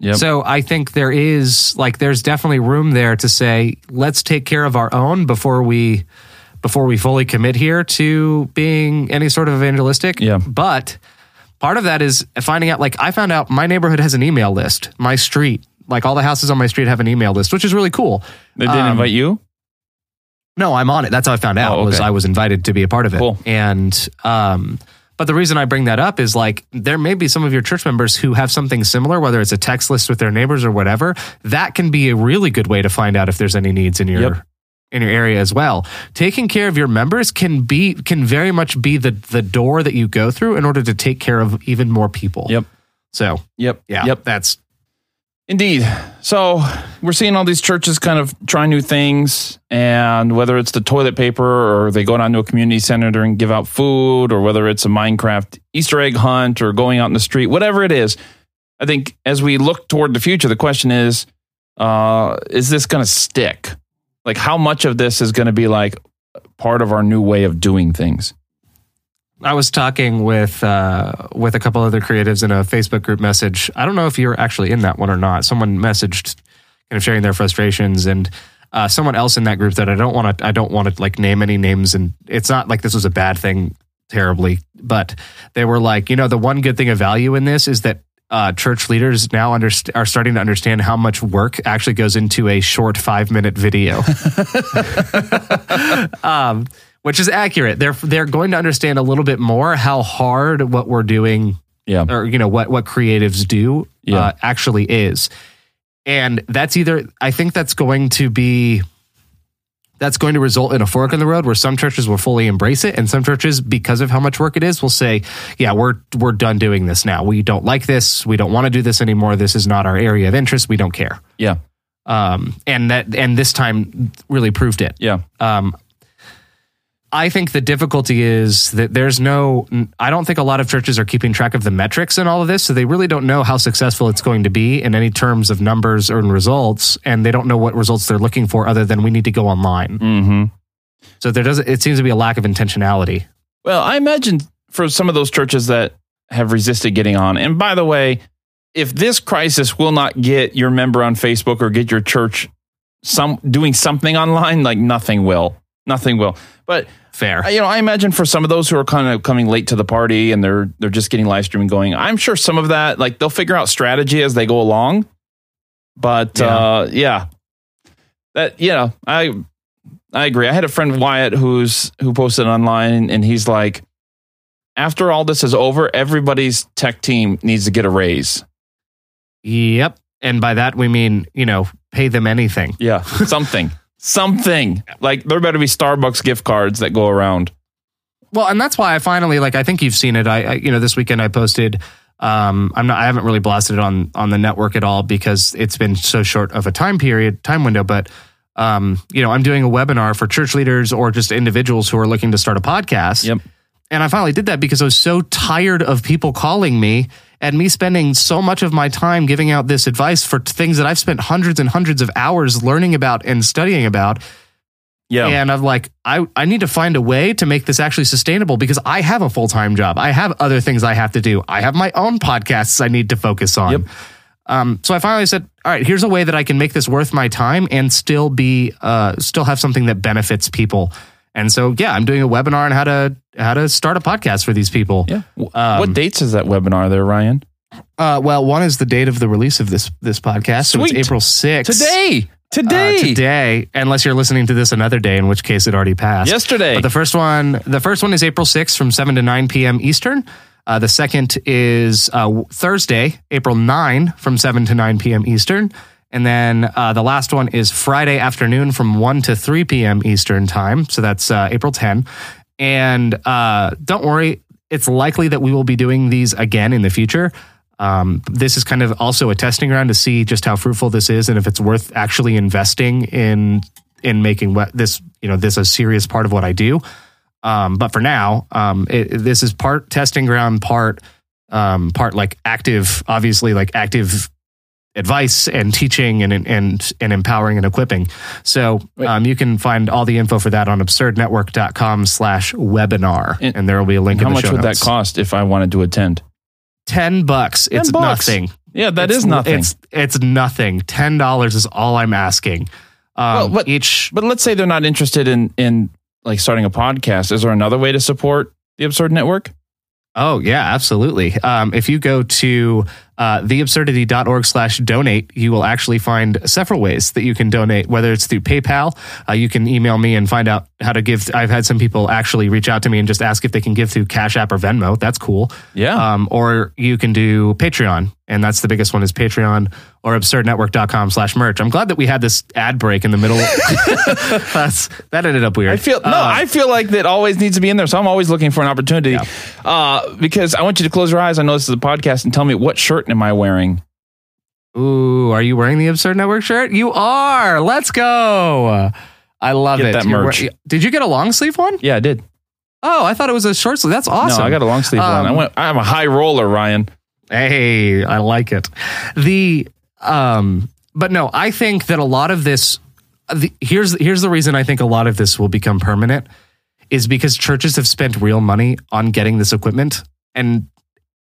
Yep. So I think there is like there's definitely room there to say let's take care of our own before we before we fully commit here to being any sort of evangelistic. Yeah. But part of that is finding out like I found out my neighborhood has an email list. My street, like all the houses on my street have an email list, which is really cool. They didn't Um, invite you? No, I'm on it. That's how I found out. Oh, Was. I was invited to be a part of it. Cool. And um, but the reason I bring that up is like there may be some of your church members who have something similar, whether it's a text list with their neighbors or whatever. That can be a really good way to find out if there's any needs in your Yep. in your area as well. Taking care of your members can be can very much be the the door that you go through in order to take care of even more people. Yep. So Yep. yeah, Yep. that's Indeed. So we're seeing all these churches kind of try new things, and whether it's the toilet paper or they go down to a community center and give out food, or whether it's a Minecraft Easter egg hunt or going out in the street, whatever it is, I think as we look toward the future, the question is, uh, is this going to stick? Like, how much of this is going to be like part of our new way of doing things? I was talking with uh, with a couple other creatives in a Facebook group message. I don't know if you're actually in that one or not. Someone messaged, kind of sharing their frustrations, and uh, someone else in that group that I don't want to I don't want to like name any names, and it's not like this was a bad thing terribly, but they were like, you know, the one good thing of value in this is that. Uh, church leaders now underst- are starting to understand how much work actually goes into a short five minute video. <laughs> um, which is accurate. They're they're going to understand a little bit more how hard what we're doing, Yeah. or you know what what creatives do, Yeah. uh, actually is, and that's either I think that's going to be that's going to result in a fork in the road where some churches will fully embrace it and some churches because of how much work it is will say yeah we're we're done doing this now we don't like this we don't want to do this anymore this is not our area of interest we don't care Yeah. um and that and this time really proved it Yeah. um, I think the difficulty is that there's no, I don't think a lot of churches are keeping track of the metrics and all of this. So they really don't know how successful it's going to be in any terms of numbers or in results. And they don't know what results they're looking for other than we need to go online. Mm-hmm. So there doesn't, it seems to be a lack of intentionality. Well, I imagine for some of those churches that have resisted getting on, and by the way, if this crisis will not get your member on Facebook or get your church some doing something online, like nothing will. Nothing will. But Fair. you know, I imagine for some of those who are kind of coming late to the party and they're they're just getting live streaming going, I'm sure some of that like they'll figure out strategy as they go along. But Yeah. uh yeah. That yeah, I I agree. I had a friend Wyatt who's who posted online and he's like after all this is over, everybody's tech team needs to get a raise. Yep. And by that, we mean, you know, pay them anything. Yeah, something. <laughs> something. Like there better be Starbucks gift cards that go around. Well, and that's why I finally like. I think you've seen it. I, I you know this weekend I posted Um, I'm not. I haven't really blasted it on on the network at all because it's been so short of a time period, time window. But um, you know, I'm doing a webinar for church leaders or just individuals who are looking to start a podcast. Yep. And I finally did that because I was so tired of people calling me and me spending so much of my time giving out this advice for things that I've spent hundreds and hundreds of hours learning about and studying about. Yeah. And I'm like, I, I need to find a way to make this actually sustainable because I have a full time job. I have other things I have to do. I have my own podcasts I need to focus on. Yep. Um, so I finally said, all right, here's a way that I can make this worth my time and still be, uh, still have something that benefits people. And so, yeah, I'm doing a webinar on how to how to start a podcast for these people. yeah. Um, what dates is that webinar there, Ryan? Uh, well, one is the date of the release of this this podcast. So Sweet. it's April 6th. Today. Uh, Today. today, unless you're listening to this another day, in which case it already passed. Yesterday. But the first one, the first one is April 6th from 7 to 9 p.m. Eastern. Uh, the second is uh, Thursday, April 9 from 7 to 9 p.m. Eastern. And then uh, the last one is Friday afternoon from 1 to 3 p.m. Eastern time. So that's uh, April 10. And uh, don't worry, it's likely that we will be doing these again in the future. Um, this is kind of also a testing ground to see just how fruitful this is and if it's worth actually investing in in making what this you know this a serious part of what I do. Um, but for now, um, it, this is part testing ground, part um, part like active, obviously like active advice and teaching and and and empowering and equipping. So um, you can find all the info for that on absurdnetwork.com slash webinar. And- And, there will be a link How in the much would notes. that cost if I wanted to attend? 10 bucks. It's bucks. nothing. Yeah, that It's- is nothing. It's it's nothing. Ten dollars is all I'm asking. Um, Well, but- each But let's say they're not interested in in like starting a podcast. Is there another way to support the Absurd Network? Oh, yeah, absolutely. Um, if you go to uh, theabsurdity.org slash donate, you will actually find several ways that you can donate, whether it's through PayPal. Uh, you can email me and find out how to give. I've had some people actually reach out to me and just ask if they can give through Cash App or Venmo. That's cool. Yeah. Um, or you can do Patreon. And that's the biggest one is Patreon or absurdnetwork.com slash merch. I'm glad that we had this ad break in the middle. <laughs> that's, that ended up weird. I feel no. Uh, I feel like that always needs to be in there. So I'm always looking for an opportunity. Yeah. Uh, because I want you to close your eyes. I know this is a podcast, and tell me what shirt am I wearing? Ooh, are you wearing the Absurd Network shirt? You are. Let's go. I love Get it. that You're merch. wear- did you get a long sleeve one? Yeah, I did. Oh, I thought it was a short sleeve. That's awesome. No, I got a long sleeve one. I Um, went. I'm a high roller, Ryan. Hey, I like it. The um but no, I think that a lot of this the, here's here's the reason I think a lot of this will become permanent is because churches have spent real money on getting this equipment and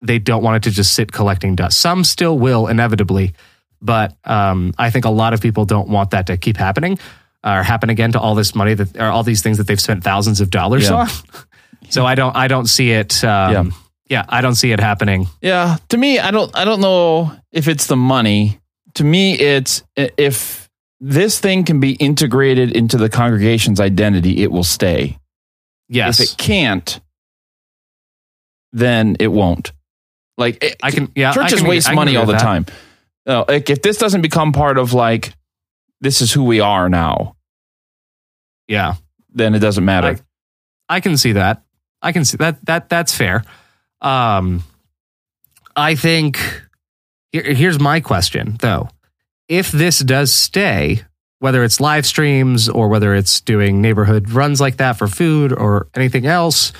they don't want it to just sit collecting dust. Some still will inevitably, but um, I think a lot of people don't want that to keep happening or happen again to all this money that or all these things that they've spent thousands of dollars Yeah. on. <laughs> so I don't I don't see it. Um, Yeah. yeah, I don't see it happening. Yeah, to me, I don't. I don't know if it's the money. To me, it's if this thing can be integrated into the congregation's identity, it will stay. Yes, If it can't, then it won't. Like it, I can. Yeah, I churches can- waste I money all the that. time. No, like if this doesn't become part of like this is who we are now, Yeah, then it doesn't matter. I can see that. I can see that. That that's fair. Um, I think here, here's my question though: If this does stay, whether it's live streams or whether it's doing neighborhood runs like that for food or anything else,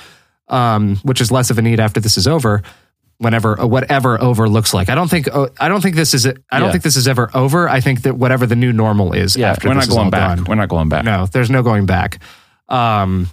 um, which is less of a need after this is over. Whenever uh, whatever over looks like, I don't think uh, I don't think this is I don't Yeah. think this is ever over. I think that whatever the new normal is yeah, after we're this not is going back. done. We're not going back. No, there's no going back. Um,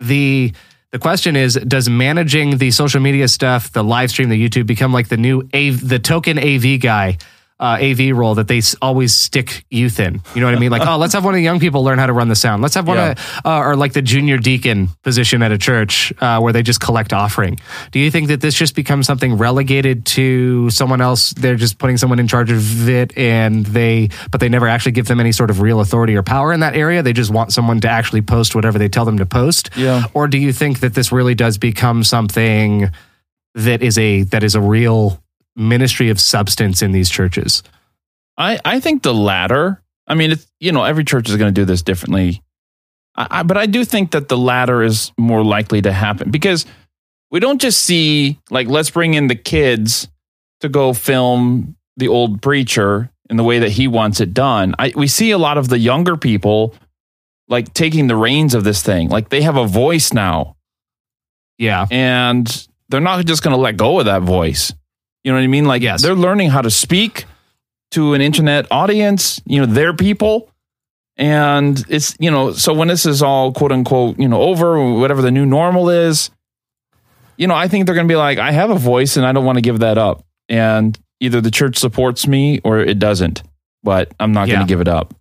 the the question is, does managing the social media stuff, the live stream, the YouTube, become like the new A, the token AV guy, uh, AV role that they always stick youth in? You know what I mean? Like, oh, let's have one of the young people learn how to run the sound. Let's have one Yeah. of, uh, or like the junior deacon position at a church uh, where they just collect offering. Do you think that this just becomes something relegated to someone else? They're just putting someone in charge of it, and they, but they never actually give them any sort of real authority or power in that area. They just want someone to actually post whatever they tell them to post. Yeah. Or do you think that this really does become something that is a that is a real ministry of substance in these churches? I, I think the latter. I mean, it's you know every church is going to do this differently, I, I, but I do think that the latter is more likely to happen because we don't just see like let's bring in the kids to go film the old preacher in the way that he wants it done. I, we see a lot of the younger people like taking the reins of this thing. Like they have a voice now Yeah. and they're not just going to let go of that voice. You know what I mean? Like Yes. they're learning how to speak to an internet audience, you know, their people. And it's, you know, so when this is all quote unquote, you know, over, whatever the new normal is, you know, I think they're going to be like, I have a voice and I don't want to give that up. And either the church supports me or it doesn't, but I'm not Yeah. going to give it up.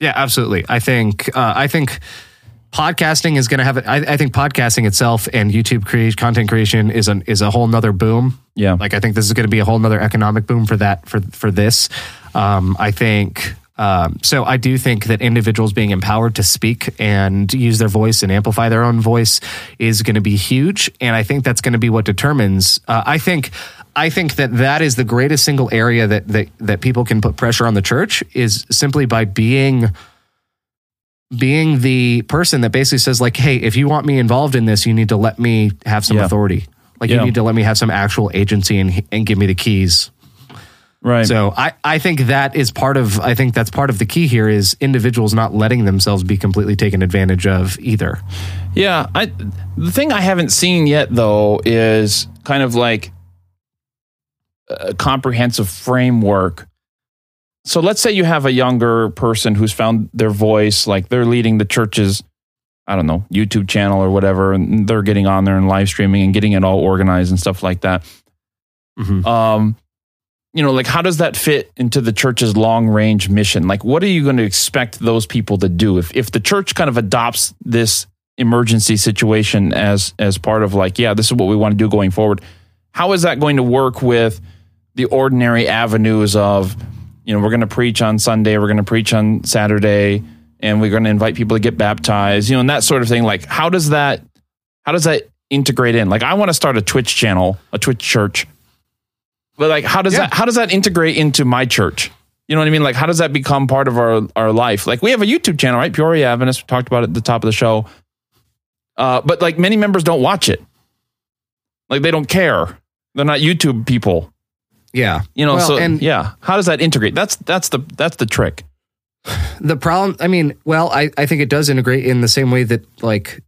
Yeah, absolutely. I think uh, I think podcasting is going to have. I, I think podcasting itself and YouTube create content creation is an is a whole nother boom. Yeah. Like I think this is going to be a whole nother economic boom for that for for this. Um, I think. Um, so I do think that individuals being empowered to speak and use their voice and amplify their own voice is going to be huge, and I think that's going to be what determines. Uh, I think, I think that that is the greatest single area that that that people can put pressure on the church is simply by being being the person that basically says like, hey, if you want me involved in this, you need to let me have some Yeah. authority. Like Yeah. you need to let me have some actual agency and and give me the keys. Right. So I, I think that is part of I think that's part of the key here is individuals not letting themselves be completely taken advantage of either. Yeah, I the thing I haven't seen yet though is kind of like a comprehensive framework. So let's say you have a younger person who's found their voice, like they're leading the church's I don't know, YouTube channel or whatever and they're getting on there and live streaming and getting it all organized and stuff like that. Mhm. Um you know, like how does that fit into the church's long range mission? Like what are you going to expect those people to do if if the church kind of adopts this emergency situation as as part of like, yeah, this is what we want to do going forward. How is that going to work with the ordinary avenues of, you know, we're going to preach on Sunday, we're going to preach on Saturday, and we're going to invite people to get baptized, you know, and that sort of thing. Like, how does that how does that integrate in? Like, I want to start a Twitch channel, a Twitch church, but like, how does Yeah. that how does that integrate into my church? You know what I mean? Like, how does that become part of our our life? Like, we have a YouTube channel, right? Peoria Adventist. We talked about it at the top of the show. Uh, but like many members don't watch it. Like they don't care. They're not YouTube people. Yeah. You know, Well, so and yeah. How does that integrate? That's that's the that's the trick. the problem i mean well i, I think it does integrate in the same way that like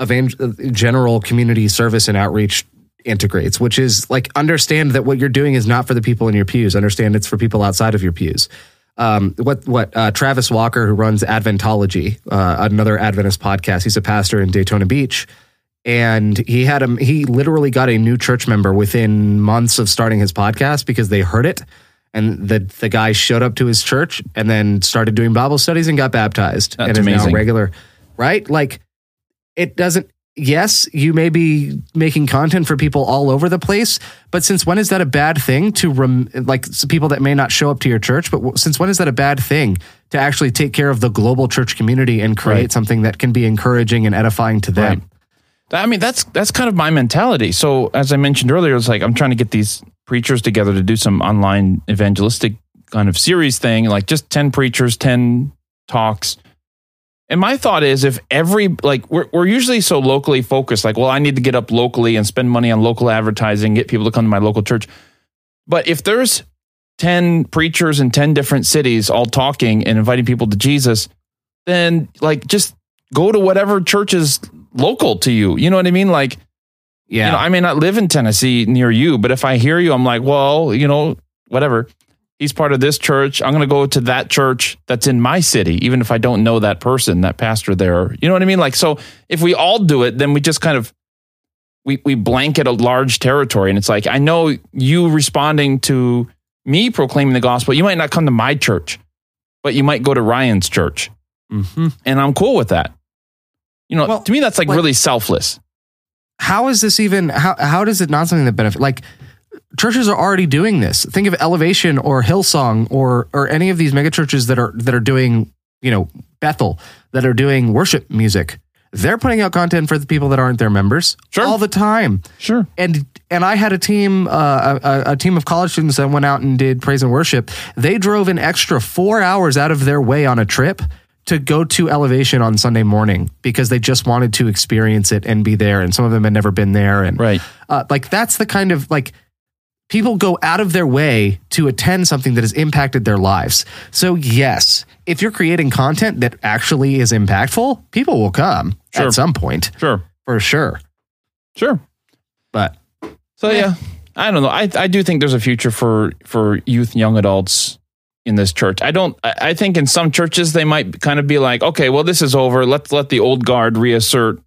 evangel- general community service and outreach integrates which is like understand that what you're doing is not for the people in your pews understand it's for people outside of your pews um, what what uh, Travis Walker, who runs Adventology, uh, another Adventist podcast, he's a pastor in Daytona Beach, and he had him. He literally got a new church member within months of starting his podcast because they heard it, and the the guy showed up to his church and then started doing Bible studies and got baptized That's and is amazing. now regular. Right? Like it doesn't. Yes, you may be making content for people all over the place, but since when is that a bad thing to rem- like people that may not show up to your church? But w- since when is that a bad thing to actually take care of the global church community and create Right. something that can be encouraging and edifying to them? Right. I mean, that's that's kind of my mentality. So as I mentioned earlier, it's like I'm trying to get these preachers together to do some online evangelistic kind of series thing, like just 10 preachers, 10 talks. And my thought is if every like we're we're usually so locally focused, like, well, I need to get up locally and spend money on local advertising, get people to come to my local church. But if there's 10 preachers in 10 different cities all talking and inviting people to Jesus, then like just go to whatever church is local to you. You know what I mean? Like, Yeah. you know, I may not live in Tennessee near you, but if I hear you, I'm like, well, you know, whatever. He's part of this church. I'm going to go to that church that's in my city, even if I don't know that person, that pastor there. You know what I mean? Like, so if we all do it, then we just kind of we we blanket a large territory, and it's like I know you responding to me proclaiming the gospel. You might not come to my church, but you might go to Ryan's church, Mhm. and I'm cool with that. You know, Well, to me, that's like like- really selfless. how is this even how how does it not something that benefit like churches are already doing this think of elevation or hillsong or or any of these mega churches that are that are doing you know bethel that are doing worship music they're putting out content for the people that aren't their members Sure. all the time Sure. and and I had a team, uh, a, a team of college students that went out and did praise and worship. They drove an extra four hours out of their way on a trip to go to elevation on Sunday morning because they just wanted to experience it and be there and some of them had never been there and Right. uh, like that's the kind of like people go out of their way to attend something that has impacted their lives. So yes, if you're creating content that actually is impactful, people will come Sure. at some point Sure. for sure. Sure. But So yeah, I don't know. I I do think there's a future for for youth, young adults in this church. I don't. I think in some churches they might kind of be like, okay, well this is over. Let's let the old guard reassert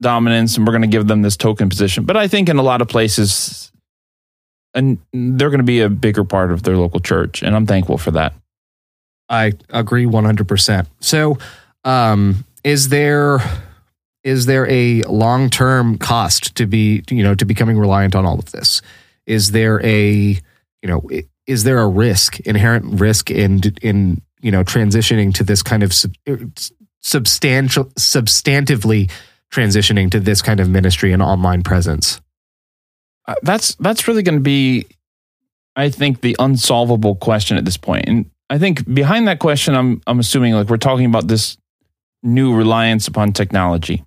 dominance, and we're going to give them this token position. But I think in a lot of places, and they're going to be a bigger part of their local church, and I'm thankful for that. I agree 100%. So, um, is there is there a long-term cost to be, you know, to becoming reliant on all of this? Is there a, you know, is there a risk, inherent risk in in, you know, transitioning to this kind of sub, substantial substantively transitioning to this kind of ministry and online presence? Uh, that's that's really going to be i think the unsolvable question at this point and i think behind that question i'm i'm assuming like we're talking about this new reliance upon technology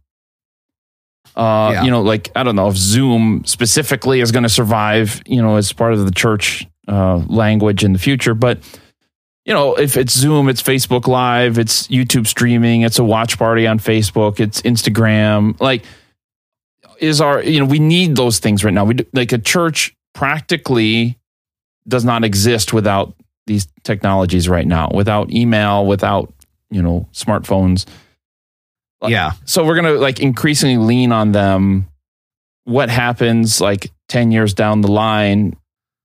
uh Yeah. you know like i don't know if zoom specifically is going to survive you know as part of the church uh language in the future. But you know if it's zoom it's facebook live it's youtube streaming it's a watch party on facebook it's instagram. Like is our you know we need those things right now. We do, like a church practically does not exist without these technologies right now without email without you know smartphones. Yeah. so we're gonna like increasingly lean on them. What happens like 10 years down the line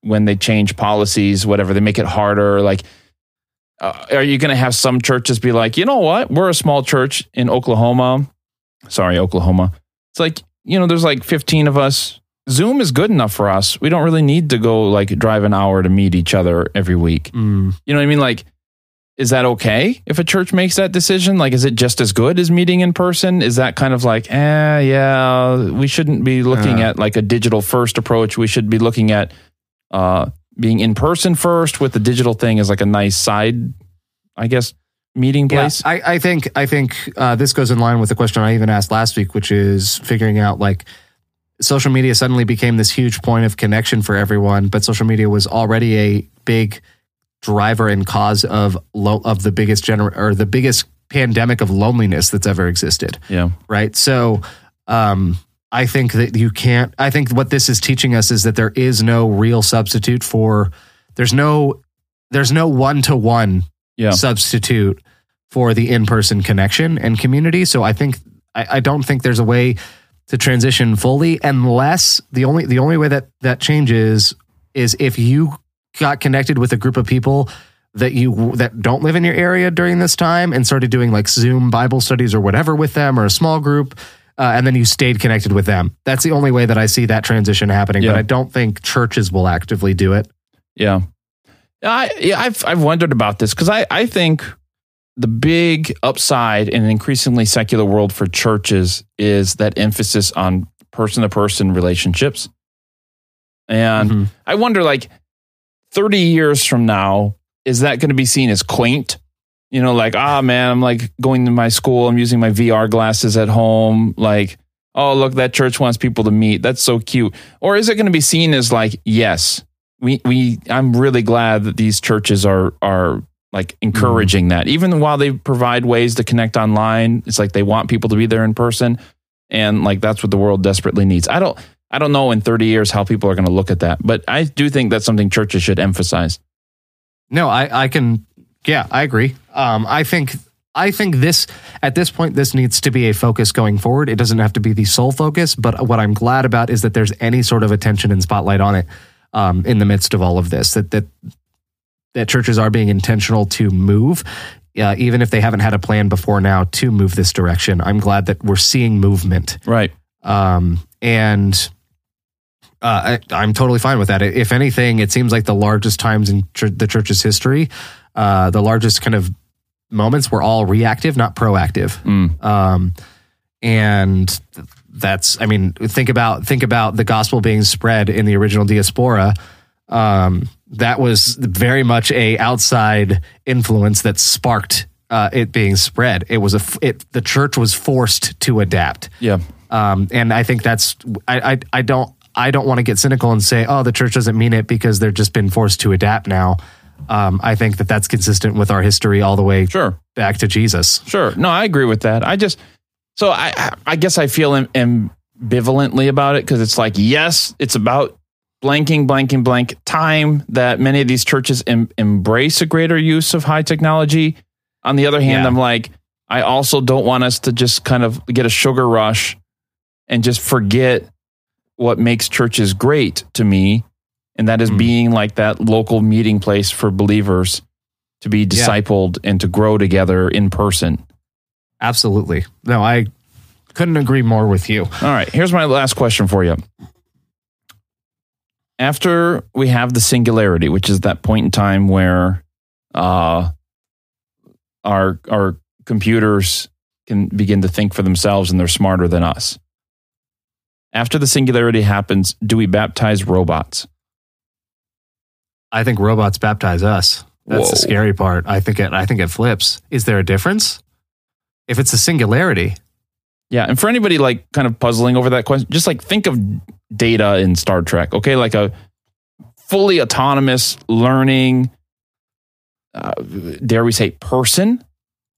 when they change policies whatever they make it harder like uh, are you gonna have some churches be like you know what we're a small church in oklahoma sorry oklahoma it's like you know there's like 15 of us zoom is good enough for us we don't really need to go like drive an hour to meet each other every week Mm. you know what I mean? Like, is that okay if a church makes that decision? Like, is it just as good as meeting in person? Is that kind of like, eh, yeah, we shouldn't be looking Uh. at like a digital first approach. We should be looking at uh, being in person first with the digital thing is like a nice side, I guess, meeting Yeah, place. I, I think I think uh, this goes in line with the question I even asked last week, which is figuring out like social media suddenly became this huge point of connection for everyone, but social media was already a big driver and cause of of the biggest gener- or the biggest pandemic of loneliness that's ever existed yeah. right? So, um, I think that you can't. I think what this is teaching us is that there is no real substitute for. There's no. There's no one to one substitute for the in person connection and community. So I think I, I don't think there's a way to transition fully unless the only the only way that that changes is if you got connected with a group of people that you that don't live in your area during this time and started doing like Zoom Bible studies or whatever with them or a small group. Uh, and then you stayed connected with them. That's the only way that I see that transition happening. Yeah. But I don't think churches will actively do it. Yeah. I yeah, I've I've wondered about this because I, I think the big upside in an increasingly secular world for churches is that emphasis on person to person relationships. And Mhm. I wonder like 30 years from now, is that going to be seen as quaint? You know, like, ah, man, I'm like going to my school, I'm using my VR glasses at home. Like, oh, look, that church wants people to meet. That's so cute. Or is it going to be seen as like, yes, we, we, I'm really glad that these churches are, are like encouraging that. Even while they provide ways to connect online, it's like they want people to be there in person. And like, that's what the world desperately needs. I don't, I don't know in 30 years how people are going to look at that, but I do think that's something churches should emphasize. No, I, I can. Yeah, I agree. Um, I think I think this at this point this needs to be a focus going forward. It doesn't have to be the sole focus, but what I'm glad about is that there's any sort of attention and spotlight on it um, in the midst of all of this. That that that churches are being intentional to move. Uh, even if they haven't had a plan before now to move this direction, I'm glad that we're seeing movement. Right. Um, and uh, I, I'm totally fine with that. If anything, it seems like the largest times in ch- the church's history, uh, the largest kind of moments were all reactive, not proactive. Mm. Um, and that's, I mean, think about think about the gospel being spread in the original diaspora. Um, that was very much a outside influence that sparked uh, it being spread. It was a it the church was forced to adapt. Yeah. Um, and I think that's I, I I don't I don't want to get cynical and say oh the church doesn't mean it because they're just been forced to adapt now. Um, I think that that's consistent with our history all the way Sure. back to Jesus. Sure. No, I agree with that. I just so I I- guess I feel ambivalently about it because it's like yes, it's about blanking, blanking, blank time that many of these churches em- embrace a greater use of high technology. On the other hand, Yeah. I'm like I also don't want us to just kind of get a sugar rush and just forget what makes churches great to me, and that is Hmm. being like that local meeting place for believers to be discipled and to grow together in person. Absolutely. No, I couldn't agree more with you. All right, here's my last question for you. After we have the singularity, which is that point in time where uh, our our computers can begin to think for themselves and they're smarter than us. After the singularity happens, do we baptize robots? I think robots baptize us. That's the scary part. I think it. I think it flips. Is there a difference? If it's a singularity, Yeah, and for anybody like kind of puzzling over that question, just like think of data in Star Trek, okay? Like a fully autonomous learning, uh, dare we say, person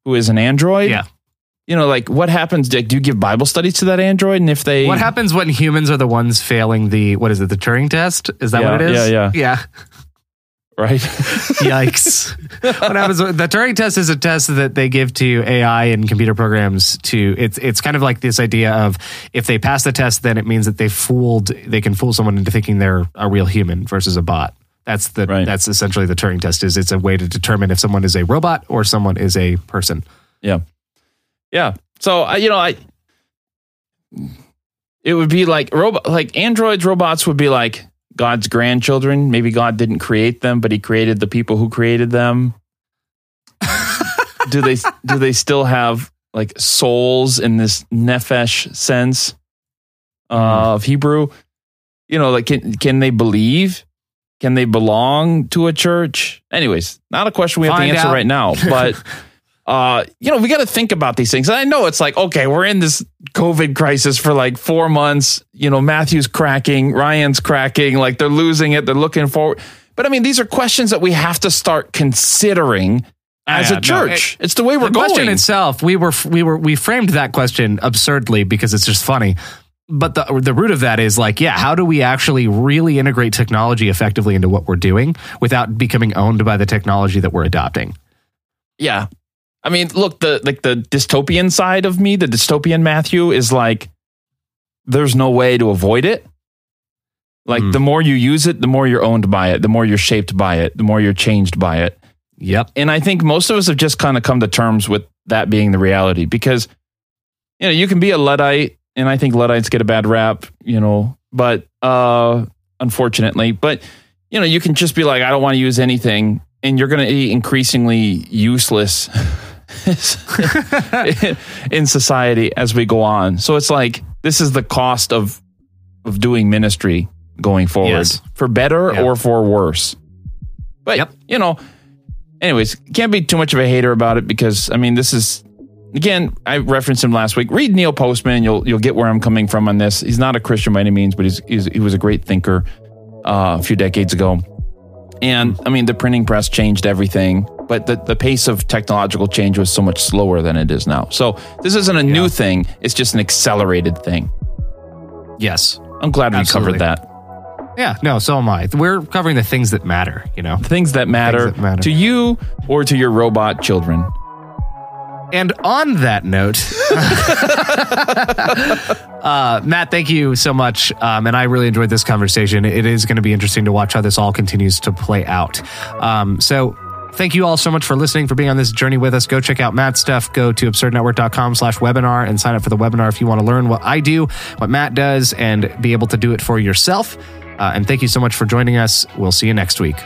who is an android. yeah. You know, like what happens? Like, do you give Bible studies to that android? And if they, What happens when humans are the ones failing the what is it? The Turing test? Is that Yeah, what it is? yeah, yeah. yeah. right? <laughs> <laughs> Yikes! what happens? The Turing test is a test that they give to AI and computer programs. To it's it's kind of like this idea of if they pass the test, then it means that they fooled. They can fool someone into thinking they're a real human versus a bot. That's the Right. that's essentially the Turing test. Is it's a way to determine if someone is a robot or someone is a person. Yeah. Yeah. So, I you know, I, it would be like robot, like androids, robots would be like God's grandchildren. Maybe God didn't create them, but he created the people who created them. do they, do they still have like souls in this nefesh sense uh, of Hebrew? You know, like, can, can they believe? Can they belong to a church? Anyways, not a question we have Find to answer out. right now, but <laughs> uh, you know, we got to think about these things. And I know it's like, okay, we're in this COVID crisis for like four months. You know, Matthew's cracking, Ryan's cracking, like they're losing it, they're looking forward. But I mean, these are questions that we have to start considering as Yeah, a no, church. it's the way we're going. the question going. itself, we were we were we framed that question absurdly because it's just funny. But the the root of that is like, yeah, how do we actually really integrate technology effectively into what we're doing without becoming owned by the technology that we're adopting? yeah. I mean, look, the like the dystopian side of me, the dystopian Matthew is like, there's no way to avoid it. Like Mm. the more you use it, the more you're owned by it, the more you're shaped by it, the more you're changed by it. Yep. And I think most of us have just kind of come to terms with that being the reality because, you know, you can be a Luddite, and I think Luddites get a bad rap, you know, but uh, unfortunately, but, you know, you can just be like, I don't want to use anything, and you're going to be increasingly useless <laughs> <laughs> in society as we go on. So it's like, this is the cost of, of doing ministry going forward Yes. for better Yep. or for worse. But, Yep. you know, anyways, can't be too much of a hater about it because I mean, this is again, I referenced him last week. Read Neil Postman, you'll you'll get where I'm coming from on this. He's not a Christian by any means, but he's, he's he was a great thinker uh, a few decades ago. And I mean, the printing press changed everything, but the, the pace of technological change was so much slower than it is now. So this isn't a new thing; it's just an accelerated thing. Yes. I'm glad we covered that. Yeah. No. So am I. We're covering the things that matter. You know. Things that matter, that matter. to you or to your robot children. And on that note, <laughs> uh, Matt, thank you so much. Um, and I really enjoyed this conversation. It is going to be interesting to watch how this all continues to play out. Um, so thank you all so much for listening, for being on this journey with us. Go check out Matt's stuff. Go to absurdnetwork.com slash webinar and sign up for the webinar if you want to learn what I do, what Matt does, and be able to do it for yourself. Uh, and thank you so much for joining us. We'll see you next week.